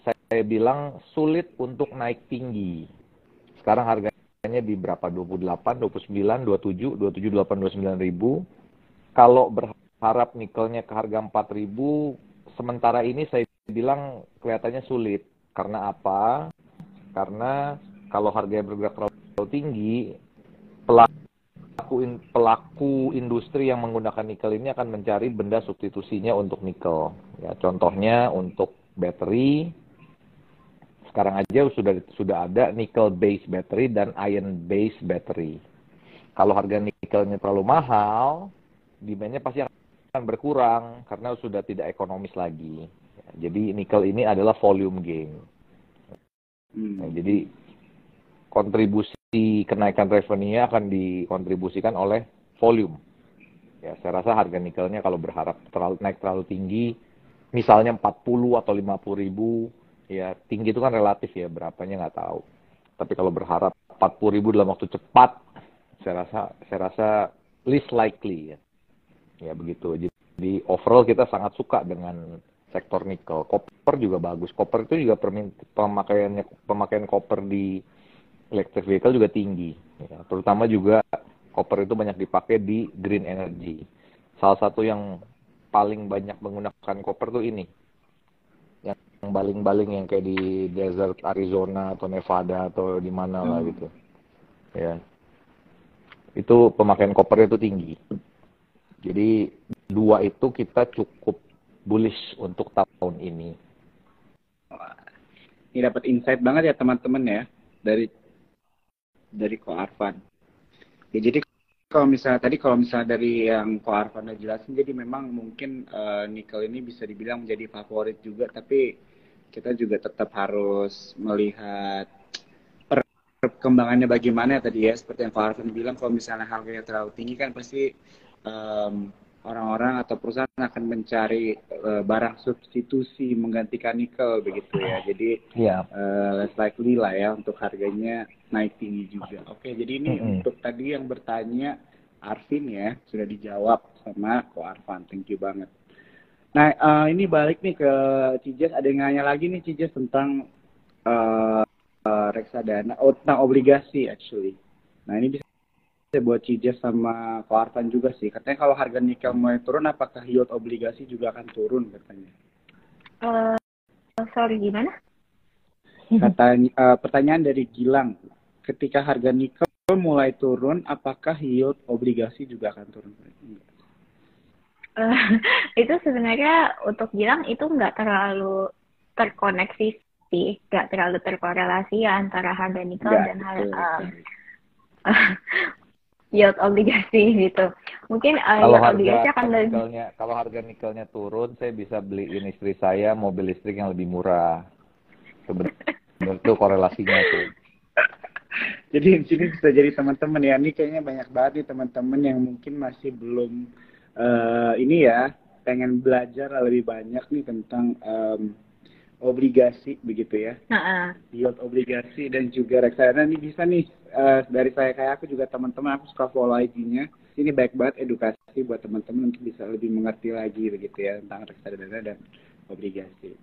saya bilang sulit untuk naik tinggi. Sekarang harganya di berapa? 28, 29, 27, 27, 8, 29 ribu kalau berharap nikelnya ke harga 4000 sementara ini saya bilang kelihatannya sulit karena apa karena kalau harganya bergerak terlalu tinggi pelaku in, pelaku industri yang menggunakan nikel ini akan mencari benda substitusinya untuk nikel ya contohnya untuk baterai sekarang aja sudah sudah ada nickel base battery dan iron base battery kalau harga nikelnya terlalu mahal demandnya pasti akan berkurang karena sudah tidak ekonomis lagi. Jadi nikel ini adalah volume game. Hmm. Nah, jadi kontribusi kenaikan revenue akan dikontribusikan oleh volume. Ya, saya rasa harga nikelnya kalau berharap terlalu naik terlalu tinggi, misalnya 40 atau 50 ribu, ya tinggi itu kan relatif ya, berapanya nggak tahu. Tapi kalau berharap 40 ribu dalam waktu cepat, saya rasa saya rasa least likely ya ya begitu jadi overall kita sangat suka dengan sektor nikel copper juga bagus copper itu juga pemakaiannya pemakaian copper di electric vehicle juga tinggi ya. terutama juga copper itu banyak dipakai di green energy salah satu yang paling banyak menggunakan copper tuh ini yang baling-baling yang kayak di desert Arizona atau Nevada atau di mana lah hmm. gitu ya itu pemakaian copper itu tinggi jadi dua itu kita cukup bullish untuk tahun ini. Ini dapat insight banget ya teman-teman ya dari dari Ko Arfan. Ya, jadi kalau misalnya tadi kalau misalnya dari yang Ko Arfan udah jelasin, jadi memang mungkin uh, nikel ini bisa dibilang menjadi favorit juga, tapi kita juga tetap harus melihat perkembangannya bagaimana tadi ya, seperti yang Ko Arfan bilang, kalau misalnya harganya terlalu tinggi kan pasti orang orang-orang atau perusahaan akan mencari uh, barang substitusi menggantikan nikel begitu ya. Jadi yeah. Iya. uh, less likely lah ya untuk harganya naik tinggi juga. Oke, jadi ini mm -hmm. untuk tadi yang bertanya Arvin ya sudah dijawab sama Ko Arvan. Thank you banget. Nah, uh, ini balik nih ke Cijas. Ada yang nanya lagi nih Cijas tentang uh, uh, reksadana, oh, tentang obligasi actually. Nah ini bisa buat Cijas sama Koartan juga sih. Katanya kalau harga nikel mulai turun, apakah yield obligasi juga akan turun katanya? Uh, sorry gimana? Katanya uh, pertanyaan dari Gilang, ketika harga nikel mulai turun, apakah yield obligasi juga akan turun? Uh, itu sebenarnya untuk bilang itu nggak terlalu terkoneksi sih, nggak terlalu terkorelasi ya antara harga nikel dan harga yield obligasi gitu. Mungkin uh, kalau harga obligasi akan nikelnya, kalau harga nikelnya turun, saya bisa beliin istri saya mobil listrik yang lebih murah. Sebenarnya itu korelasinya tuh. Jadi di sini bisa jadi teman-teman ya. Ini kayaknya banyak banget nih teman-teman yang mungkin masih belum uh, ini ya pengen belajar lebih banyak nih tentang um, obligasi begitu ya. Uh-uh. Yield obligasi dan juga reksadana ini bisa nih uh, dari saya kayak aku juga teman-teman aku suka follow IG-nya. Ini baik banget edukasi buat teman-teman untuk bisa lebih mengerti lagi begitu ya tentang reksadana dan obligasi.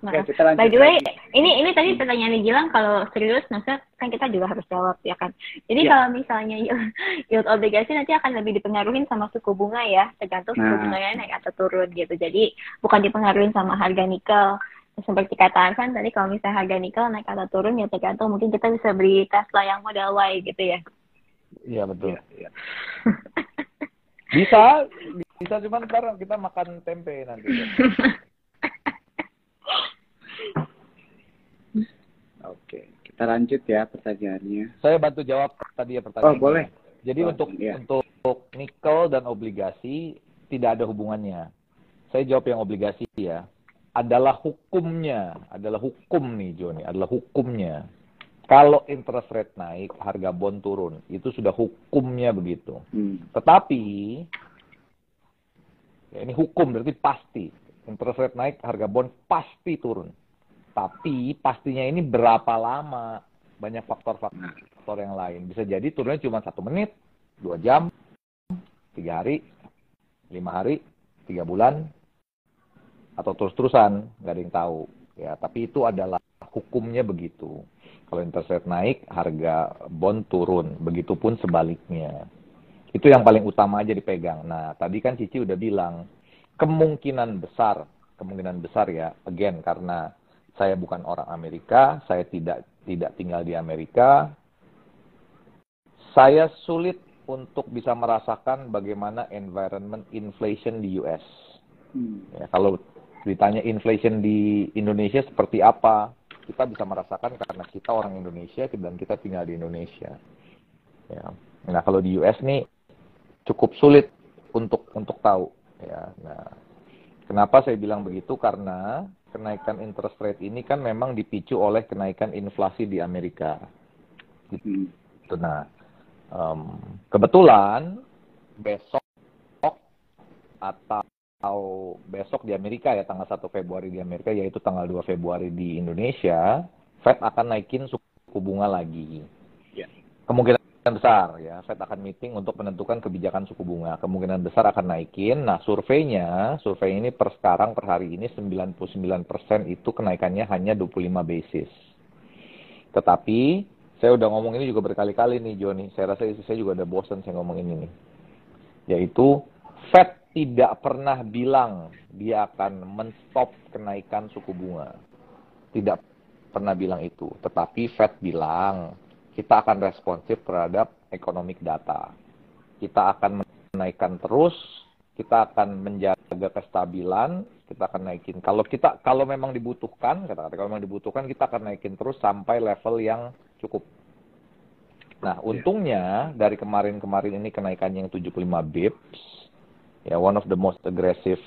Nah, kita by the way, ini ini tadi pertanyaan Gilang kalau serius, maksudnya kan kita juga harus jawab ya kan. Jadi ya. kalau misalnya yield obligasi nanti akan lebih dipengaruhi sama suku bunga ya, tergantung nah. suku bunganya naik atau turun gitu. Jadi bukan dipengaruhi sama harga nikel. Seperti kata kan tadi kalau misalnya harga nikel naik atau turun ya tergantung mungkin kita bisa beli Tesla yang model Y gitu ya. Iya betul. Ya, ya. bisa, bisa cuman ntar kita makan tempe nanti. Oke, kita lanjut ya pertanyaannya. Saya bantu jawab tadi ya pertanyaan. Oh, boleh. Jadi oh, untuk ya. untuk nikel dan obligasi tidak ada hubungannya. Saya jawab yang obligasi ya. Adalah hukumnya, adalah hukum nih Joni, adalah hukumnya. Kalau interest rate naik, harga bond turun. Itu sudah hukumnya begitu. Hmm. Tetapi ya ini hukum berarti pasti. Interest rate naik, harga bond pasti turun. Tapi pastinya ini berapa lama? Banyak faktor-faktor yang lain. Bisa jadi turunnya cuma satu menit, dua jam, tiga hari, lima hari, tiga bulan, atau terus-terusan, nggak ada yang tahu. Ya, tapi itu adalah hukumnya begitu. Kalau interest rate naik, harga bond turun. Begitupun sebaliknya. Itu yang paling utama aja dipegang. Nah, tadi kan Cici udah bilang, kemungkinan besar, kemungkinan besar ya, again, karena saya bukan orang Amerika, saya tidak tidak tinggal di Amerika. Saya sulit untuk bisa merasakan bagaimana environment inflation di US. Hmm. Ya, kalau ditanya inflation di Indonesia seperti apa, kita bisa merasakan karena kita orang Indonesia dan kita tinggal di Indonesia. Ya. Nah kalau di US nih cukup sulit untuk untuk tahu. Ya. Nah, kenapa saya bilang begitu? Karena kenaikan interest rate ini kan memang dipicu oleh kenaikan inflasi di Amerika. Gitu. Nah, um, kebetulan besok atau besok di Amerika ya tanggal 1 Februari di Amerika yaitu tanggal 2 Februari di Indonesia, Fed akan naikin suku bunga lagi. Yeah. Kemungkinan besar ya Fed akan meeting untuk menentukan kebijakan suku bunga. Kemungkinan besar akan naikin. Nah surveinya survei ini per sekarang per hari ini 99% itu kenaikannya hanya 25 basis. Tetapi saya udah ngomong ini juga berkali-kali nih Joni. Saya rasa saya juga udah bosan saya ngomong ini. Nih yaitu Fed tidak pernah bilang dia akan menstop kenaikan suku bunga tidak pernah bilang itu tetapi Fed bilang kita akan responsif terhadap economic data. Kita akan menaikkan terus, kita akan menjaga kestabilan, kita akan naikin. Kalau kita kalau memang dibutuhkan, kata-kata kalau memang dibutuhkan kita akan naikin terus sampai level yang cukup. Nah, iya. untungnya dari kemarin-kemarin ini kenaikan yang 75 bips, ya one of the most aggressive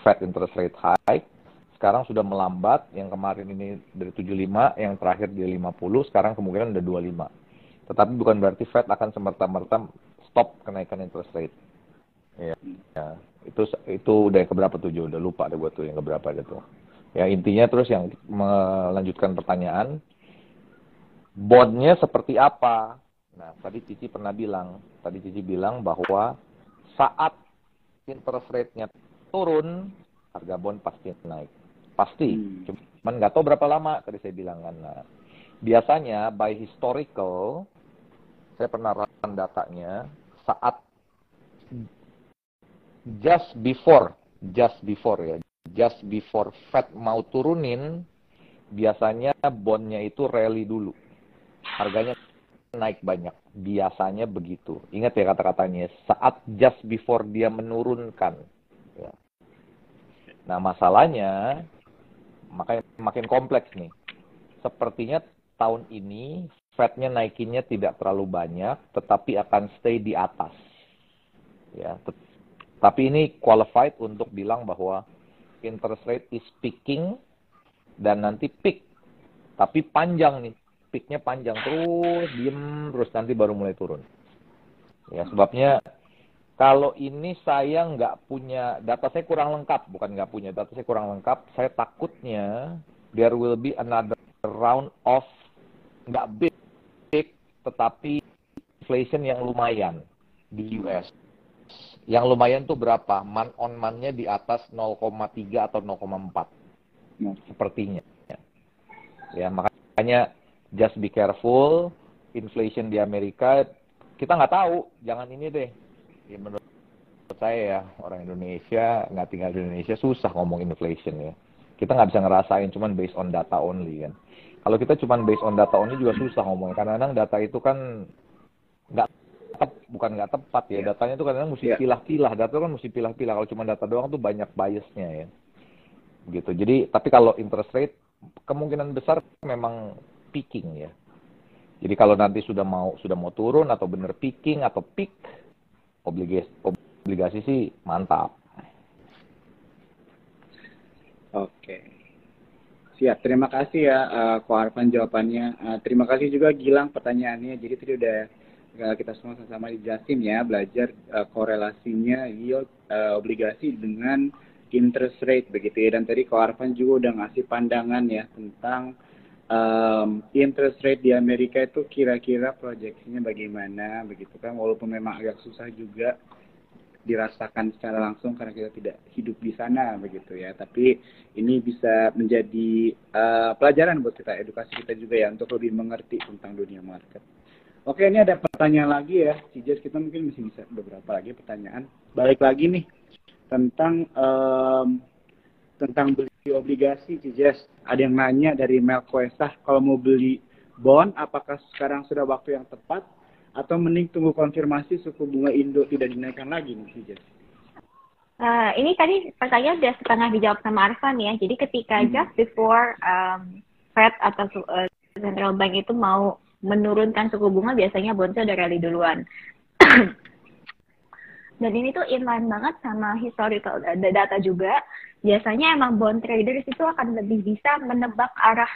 Fed interest rate hike sekarang sudah melambat, yang kemarin ini dari 75, yang terakhir di 50, sekarang kemungkinan udah 25. Tetapi bukan berarti Fed akan semerta-merta stop kenaikan interest rate. Ya, ya. itu itu udah keberapa tuh, udah lupa deh buat tuh yang keberapa gitu. Ya intinya terus yang melanjutkan pertanyaan, bondnya seperti apa? Nah, tadi Cici pernah bilang, tadi Cici bilang bahwa saat interest rate-nya turun, harga bond pasti naik. Pasti. Hmm. Cuman nggak tahu berapa lama tadi saya bilang kan. Nah, biasanya by historical saya pernah run datanya saat just before, just before ya, just before Fed mau turunin, biasanya bondnya itu rally dulu. Harganya naik banyak. Biasanya begitu. Ingat ya kata-katanya, saat just before dia menurunkan. Ya. Nah masalahnya, makanya makin kompleks nih. Sepertinya tahun ini Fed-nya naikinnya tidak terlalu banyak, tetapi akan stay di atas. Ya, tapi ini qualified untuk bilang bahwa interest rate is peaking dan nanti peak. Tapi panjang nih, peaknya panjang terus, diem terus nanti baru mulai turun. Ya sebabnya kalau ini saya nggak punya data saya kurang lengkap, bukan nggak punya data saya kurang lengkap. Saya takutnya there will be another round of nggak big tetapi inflation yang lumayan di US. Yang lumayan tuh berapa? Man on man-nya di atas 0,3 atau 0,4. Hmm. Sepertinya. Ya, makanya just be careful. Inflation di Amerika kita nggak tahu. Jangan ini deh. Ya, menurut saya ya orang Indonesia nggak tinggal di Indonesia susah ngomong inflation ya. Kita nggak bisa ngerasain cuman based on data only kan kalau kita cuma based on data only juga susah ngomongnya karena kadang data itu kan nggak tep, bukan nggak tepat ya yeah. datanya itu kadang mesti yeah. pilah-pilah data kan mesti pilah-pilah kalau cuma data doang tuh banyak biasnya ya gitu jadi tapi kalau interest rate kemungkinan besar memang peaking ya jadi kalau nanti sudah mau sudah mau turun atau bener peaking atau peak obligasi obligasi sih mantap oke. Siap, terima kasih ya uh, Ko jawabannya. Uh, terima kasih juga Gilang pertanyaannya. Jadi tadi udah uh, kita semua sama-sama dijelasin ya belajar uh, korelasinya yield uh, obligasi dengan interest rate begitu ya. Dan tadi Ko Arfan juga udah ngasih pandangan ya tentang um, interest rate di Amerika itu kira-kira proyeksinya bagaimana begitu kan. Walaupun memang agak susah juga dirasakan secara langsung karena kita tidak hidup di sana begitu ya. Tapi ini bisa menjadi uh, pelajaran buat kita, edukasi kita juga ya untuk lebih mengerti tentang dunia market. Oke, ini ada pertanyaan lagi ya, Cijas kita mungkin masih bisa beberapa lagi pertanyaan. Balik lagi nih tentang um, tentang beli obligasi, Cijas. Ada yang nanya dari Mel Koesah, kalau mau beli bond, apakah sekarang sudah waktu yang tepat atau mending tunggu konfirmasi suku bunga Indo tidak dinaikkan lagi nih Uh, ini tadi pertanyaan sudah setengah dijawab sama Arfan ya. Jadi ketika hmm. just before um, Fed atau uh, central bank itu mau menurunkan suku bunga, biasanya bondnya udah rally duluan. Dan ini tuh inline banget sama historical data juga. Biasanya emang bond traders itu akan lebih bisa menebak arah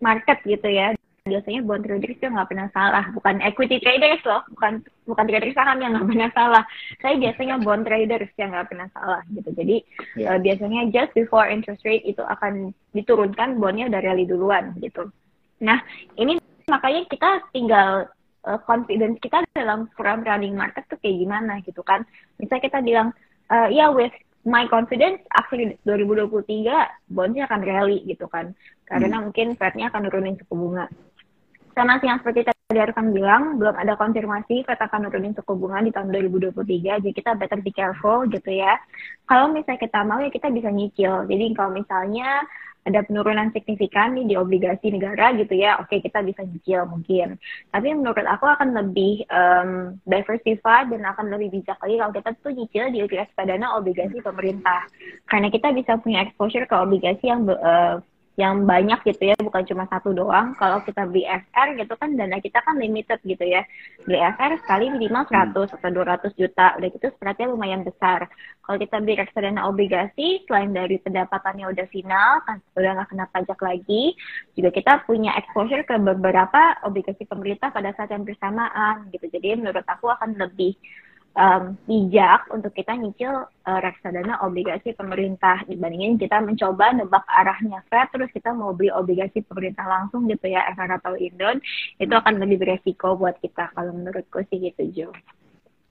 market gitu ya. Biasanya bond traders itu nggak pernah salah. Bukan equity traders loh. Bukan bukan trader saham yang nggak pernah salah. Saya biasanya bond traders yang nggak pernah salah gitu. Jadi yeah. uh, biasanya just before interest rate itu akan diturunkan bondnya udah rally duluan gitu. Nah ini makanya kita tinggal uh, confidence kita dalam front running market tuh kayak gimana gitu kan. Misalnya kita bilang uh, ya yeah, with my confidence akhir 2023 bondnya akan rally gitu kan karena hmm. mungkin Fednya akan nurunin suku bunga sama sih yang seperti tadi Arkan bilang, belum ada konfirmasi Fed akan nurunin suku bunga di tahun 2023, jadi kita better be careful gitu ya. Kalau misalnya kita mau ya kita bisa nyicil. Jadi kalau misalnya ada penurunan signifikan nih di obligasi negara gitu ya, oke kita bisa nyicil mungkin. Tapi menurut aku akan lebih um, diversified dan akan lebih bijak lagi kalau kita tuh nyicil di reksadana obligasi pemerintah. Karena kita bisa punya exposure ke obligasi yang uh, yang banyak gitu ya bukan cuma satu doang. Kalau kita beli FR gitu kan dana kita kan limited gitu ya. Beli FR sekali minimal 100 hmm. atau 200 juta. Udah gitu sepertinya lumayan besar. Kalau kita beli reksadana obligasi selain dari pendapatannya udah final kan udah nggak kena pajak lagi juga kita punya exposure ke beberapa obligasi pemerintah pada saat yang bersamaan gitu. Jadi menurut aku akan lebih um, bijak untuk kita nyicil uh, reksadana obligasi pemerintah dibandingin kita mencoba nebak arahnya Fed terus kita mau beli obligasi pemerintah langsung gitu ya FR atau Indon itu akan lebih beresiko buat kita kalau menurutku sih gitu Jo.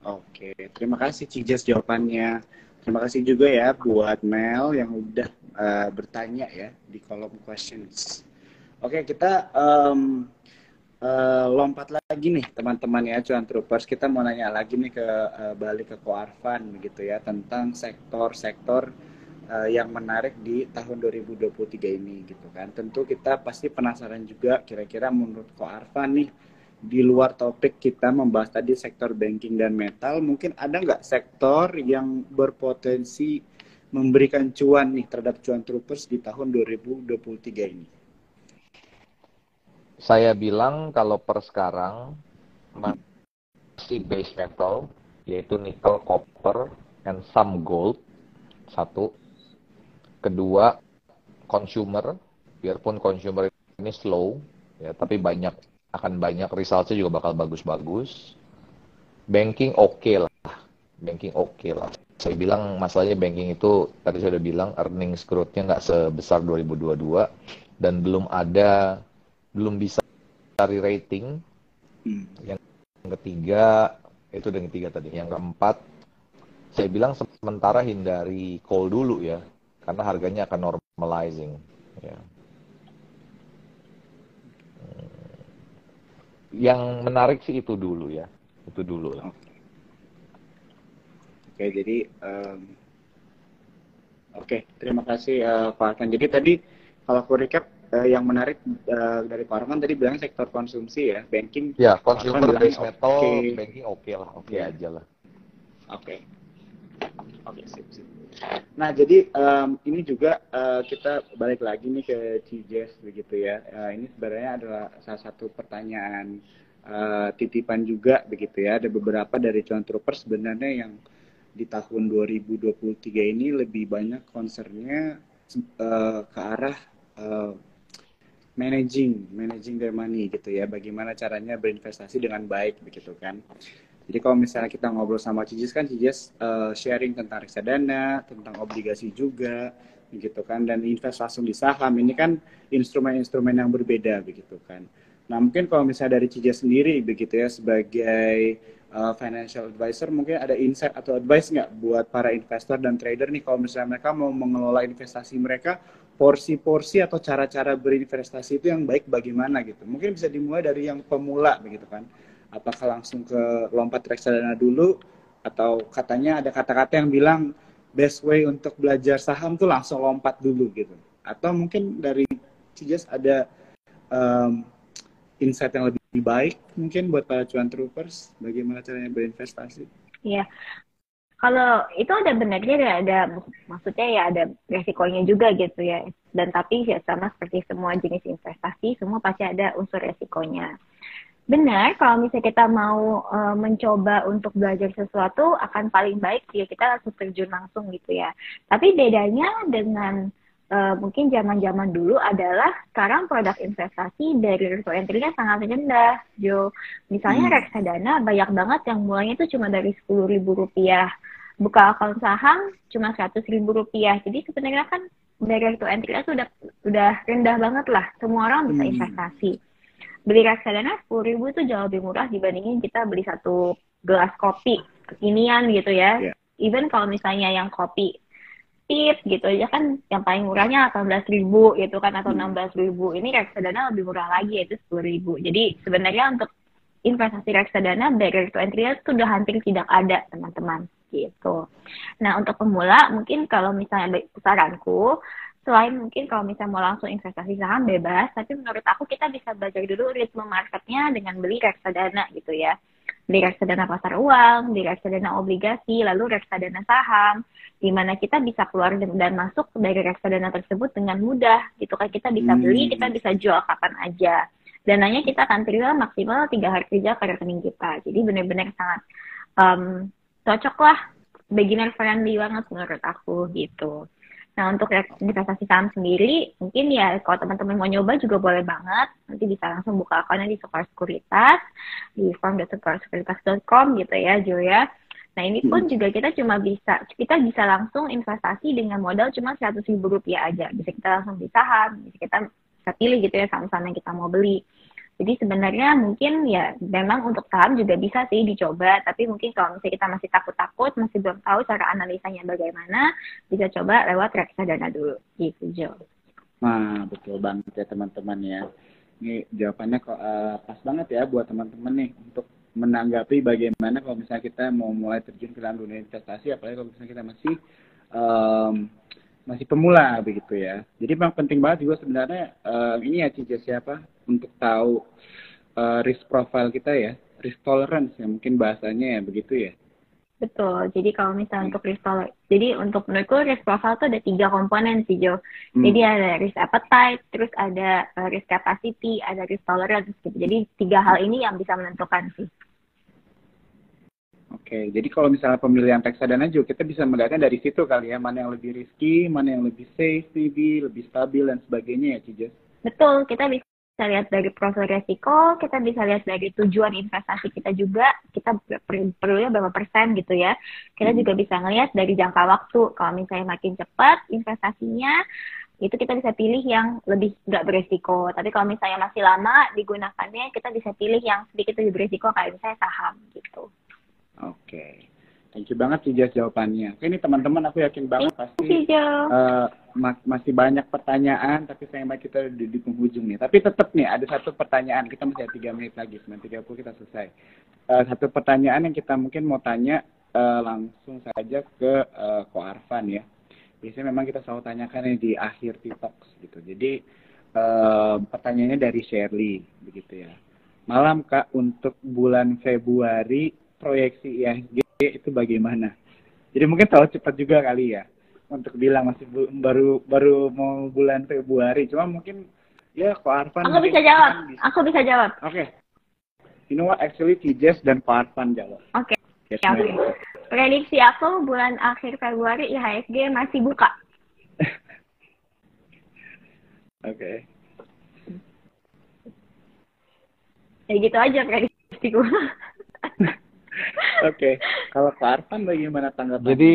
Oke, terima kasih Cijas jawabannya. Terima kasih juga ya buat Mel yang udah uh, bertanya ya di kolom questions. Oke, kita um, uh, lompat lagi nih teman-teman ya cuan troopers. Kita mau nanya lagi nih ke uh, balik ke Koarfan begitu ya tentang sektor-sektor uh, yang menarik di tahun 2023 ini gitu kan. Tentu kita pasti penasaran juga kira-kira menurut Koarfan nih di luar topik kita membahas tadi sektor banking dan metal mungkin ada nggak sektor yang berpotensi memberikan cuan nih terhadap cuan troopers di tahun 2023 ini saya bilang kalau per sekarang masih base metal yaitu nickel, copper, and some gold satu. Kedua consumer, biarpun consumer ini slow ya, tapi banyak akan banyak resultnya juga bakal bagus-bagus. Banking oke okay lah, banking oke okay lah. Saya bilang masalahnya banking itu tadi saya udah bilang earnings growth-nya nggak sebesar 2022 dan belum ada belum bisa cari rating. Hmm. Yang ketiga itu yang ketiga tadi. Yang keempat saya bilang sementara hindari call dulu ya karena harganya akan normalizing ya. Hmm. Yang menarik sih itu dulu ya. Itu dulu lah. Oke, jadi um, oke, terima kasih uh, Pak Arkan. Jadi tadi kalau aku recap uh, yang menarik uh, dari Pak Arman tadi bilang sektor konsumsi ya, banking. Ya, consumer base metal, okay. banking oke okay lah, oke okay iya. yeah. aja lah. Oke. Okay. Oke, okay, sip, sip. Nah, jadi um, ini juga uh, kita balik lagi nih ke CJS begitu ya. Uh, ini sebenarnya adalah salah satu pertanyaan uh, titipan juga begitu ya. Ada beberapa dari cuan troopers sebenarnya yang di tahun 2023 ini lebih banyak concernnya uh, ke arah uh, managing managing their money gitu ya. Bagaimana caranya berinvestasi dengan baik begitu kan. Jadi kalau misalnya kita ngobrol sama Cicis kan Cicis uh, sharing tentang reksadana tentang obligasi juga begitu kan. Dan invest langsung di saham. Ini kan instrumen-instrumen yang berbeda begitu kan. Nah mungkin kalau misalnya dari Cicis sendiri begitu ya sebagai uh, financial advisor mungkin ada insight atau advice nggak buat para investor dan trader nih? Kalau misalnya mereka mau mengelola investasi mereka porsi-porsi atau cara-cara berinvestasi itu yang baik bagaimana gitu. Mungkin bisa dimulai dari yang pemula begitu kan. Apakah langsung ke lompat reksadana dulu atau katanya ada kata-kata yang bilang best way untuk belajar saham tuh langsung lompat dulu gitu. Atau mungkin dari Cijas ada um, insight yang lebih baik mungkin buat para cuan troopers bagaimana caranya berinvestasi? Iya, kalau itu ada benarnya ada, ada maksudnya ya ada resikonya juga gitu ya. Dan tapi ya sama seperti semua jenis investasi semua pasti ada unsur resikonya. Benar kalau misalnya kita mau uh, mencoba untuk belajar sesuatu akan paling baik ya kita langsung terjun langsung gitu ya. Tapi bedanya dengan uh, mungkin zaman-zaman dulu adalah sekarang produk investasi dari resiko entry-nya sangat rendah Jo. Misalnya hmm. reksadana banyak banget yang mulainya itu cuma dari sepuluh ribu rupiah buka akun saham cuma seratus ribu rupiah. Jadi sebenarnya kan barrier to entry itu udah udah rendah banget lah. Semua orang bisa hmm. investasi. Beli reksadana sepuluh ribu itu jauh lebih murah dibandingin kita beli satu gelas kopi kekinian gitu ya. Yeah. even kalau misalnya yang kopi tip gitu aja kan yang paling murahnya delapan belas ribu gitu kan atau hmm. enam belas ribu. Ini reksadana lebih murah lagi yaitu sepuluh ribu. Jadi sebenarnya untuk investasi reksadana barrier to entry itu sudah hampir tidak ada teman-teman gitu. Nah untuk pemula mungkin kalau misalnya saranku selain mungkin kalau misalnya mau langsung investasi saham bebas, tapi menurut aku kita bisa belajar dulu ritme marketnya dengan beli reksadana gitu ya. Beli reksadana pasar uang, beli reksadana obligasi, lalu reksadana saham, di mana kita bisa keluar dan masuk dari reksadana tersebut dengan mudah gitu kan kita bisa beli, hmm. kita bisa jual kapan aja. Dananya kita akan terima maksimal tiga hari kerja ke rekening kita. Jadi benar-benar sangat um, cocok lah beginner friendly banget menurut aku gitu. Nah untuk investasi saham sendiri mungkin ya kalau teman-teman mau nyoba juga boleh banget nanti bisa langsung buka akunnya di Sukar Sekuritas di form.sukarsekuritas.com gitu ya Jo ya. Nah ini pun hmm. juga kita cuma bisa kita bisa langsung investasi dengan modal cuma seratus ribu rupiah aja. Bisa kita langsung di saham, bisa kita bisa pilih gitu ya saham-saham yang kita mau beli. Jadi sebenarnya mungkin ya memang untuk saham juga bisa sih dicoba, tapi mungkin kalau misalnya kita masih takut-takut, masih belum tahu cara analisanya bagaimana, bisa coba lewat reksadana dulu gitu Jo. Nah, betul banget ya teman-teman ya. Ini jawabannya kok uh, pas banget ya buat teman-teman nih untuk menanggapi bagaimana kalau misalnya kita mau mulai terjun ke dalam dunia investasi, apalagi kalau misalnya kita masih um, masih pemula begitu ya. Jadi memang penting banget juga sebenarnya uh, ini ya Cici siapa untuk tahu uh, risk profile kita ya, risk tolerance ya mungkin bahasanya ya begitu ya. Betul. Jadi kalau misalnya untuk risk tolerance, jadi untuk menurutku risk profile itu ada tiga komponen sih Jo. Hmm. Jadi ada risk appetite, terus ada uh, risk capacity, ada risk tolerance gitu. Jadi tiga hal ini yang bisa menentukan sih. Oke, jadi kalau misalnya pemilihan reksadana juga kita bisa melihatnya dari situ kali ya, mana yang lebih risky, mana yang lebih safe, maybe, lebih stabil dan sebagainya ya, Cijes. Betul, kita bisa lihat dari profil resiko, kita bisa lihat dari tujuan investasi kita juga, kita perlunya berapa persen gitu ya. Kita hmm. juga bisa ngelihat dari jangka waktu, kalau misalnya makin cepat investasinya, itu kita bisa pilih yang lebih nggak beresiko. Tapi kalau misalnya masih lama digunakannya, kita bisa pilih yang sedikit lebih beresiko kayak misalnya saham gitu. Oke. Thank you banget sih Jas jawabannya. Oke ini teman-teman aku yakin banget pasti uh, masih banyak pertanyaan tapi sayang banget kita di, di penghujung nih. Tapi tetap nih ada satu pertanyaan kita masih ada tiga menit lagi tiga puluh kita selesai. Uh, satu pertanyaan yang kita mungkin mau tanya uh, langsung saja ke uh, Ko Arfan ya. Biasanya memang kita selalu tanyakan di akhir TikTok gitu. Jadi uh, pertanyaannya dari Shirley begitu ya. Malam Kak untuk bulan Februari proyeksi IHSG itu bagaimana? Jadi mungkin tahu cepat juga kali ya untuk bilang masih baru baru mau bulan Februari. Cuma mungkin ya kok Arfan. Aku bisa jawab. Bisa. Aku bisa jawab. Oke. Okay. You know what? Actually Tijes dan Ko Arfan jawab. Oke. Okay. Yes, okay. Prediksi aku bulan akhir Februari IHSG masih buka. Oke. okay. Ya gitu aja prediksiku. Oke, kalau Pak Arfan bagaimana tanggapan? Jadi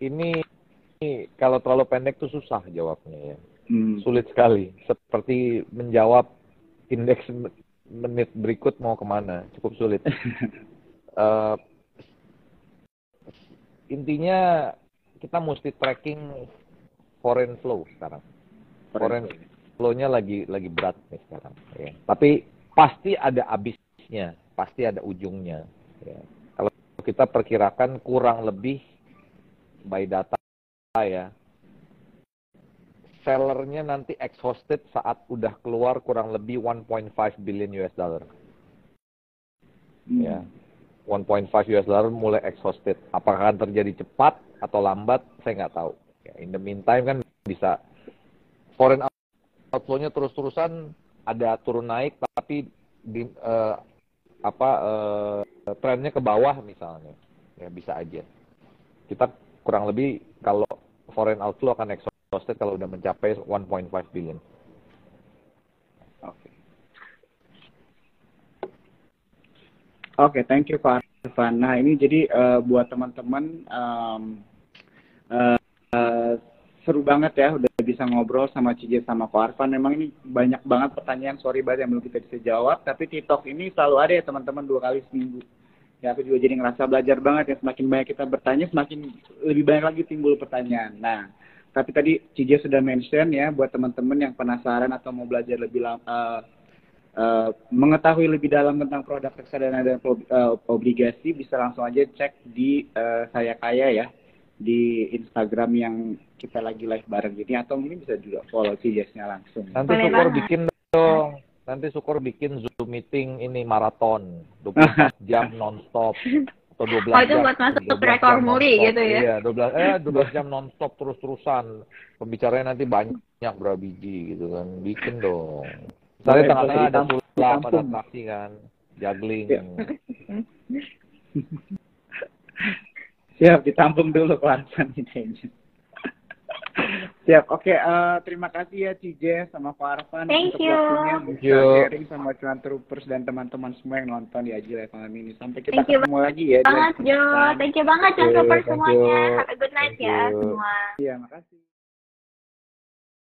ini, ini kalau terlalu pendek tuh susah jawabnya ya. Hmm. Sulit sekali. Seperti menjawab indeks menit berikut mau ke mana, cukup sulit. uh, intinya kita mesti tracking foreign flow sekarang. Foreign flow-nya lagi lagi berat nih sekarang. Ya. Tapi pasti ada habisnya, pasti ada ujungnya Ya. Kalau kita perkirakan kurang lebih by data ya, sellernya nanti exhausted saat udah keluar kurang lebih 1.5 billion US dollar. Hmm. Ya, 1.5 US dollar mulai exhausted. Apakah akan terjadi cepat atau lambat? Saya nggak tahu. Ya, in the meantime kan bisa foreign outflow-nya terus-terusan ada turun naik, tapi di, uh, apa uh, trennya ke bawah misalnya. Ya bisa aja. Kita kurang lebih kalau foreign outflow akan exhausted kalau udah mencapai 1.5 billion. Oke. Okay. oke okay, thank you Pak Arfan nah ini jadi uh, buat teman-teman um, uh, uh, seru banget ya udah bisa ngobrol sama Cije sama Ko Arfan. Memang ini banyak banget pertanyaan, sorry banget yang belum kita bisa jawab. Tapi TikTok ini selalu ada ya teman-teman dua kali seminggu. Ya aku juga jadi ngerasa belajar banget ya semakin banyak kita bertanya semakin lebih banyak lagi timbul pertanyaan. Nah, tapi tadi Cije sudah mention ya buat teman-teman yang penasaran atau mau belajar lebih lama, uh, uh, mengetahui lebih dalam tentang produk reksadana dan uh, obligasi bisa langsung aja cek di uh, saya kaya ya di Instagram yang kita lagi live bareng gini atau mungkin bisa juga follow CJS-nya langsung. Nanti Boleh syukur banget. bikin dong. Nanti syukur bikin Zoom meeting ini maraton 24 jam nonstop atau 12 oh, itu buat masuk ke rekor muri gitu ya. Iya, 12 eh 12 jam nonstop terus-terusan. Pembicaranya nanti banyak berapa biji gitu kan. Bikin dong. Misalnya tengah-tengah ada sulap, ada atraksi kan. Juggling. Ya. Siap, ditampung dulu kelantan ini. Siap, oke. Okay, uh, eh, terima kasih ya Cije sama Pak Arfan Thank untuk you. waktunya bisa sharing sama Cuan Troopers dan teman-teman semua yang nonton di Aji Live malam ini. Sampai kita Thank ketemu you lagi ya. Banget, Jo. Thank you banget Cuan Troopers semuanya. Have a good night ya semua. Iya, makasih.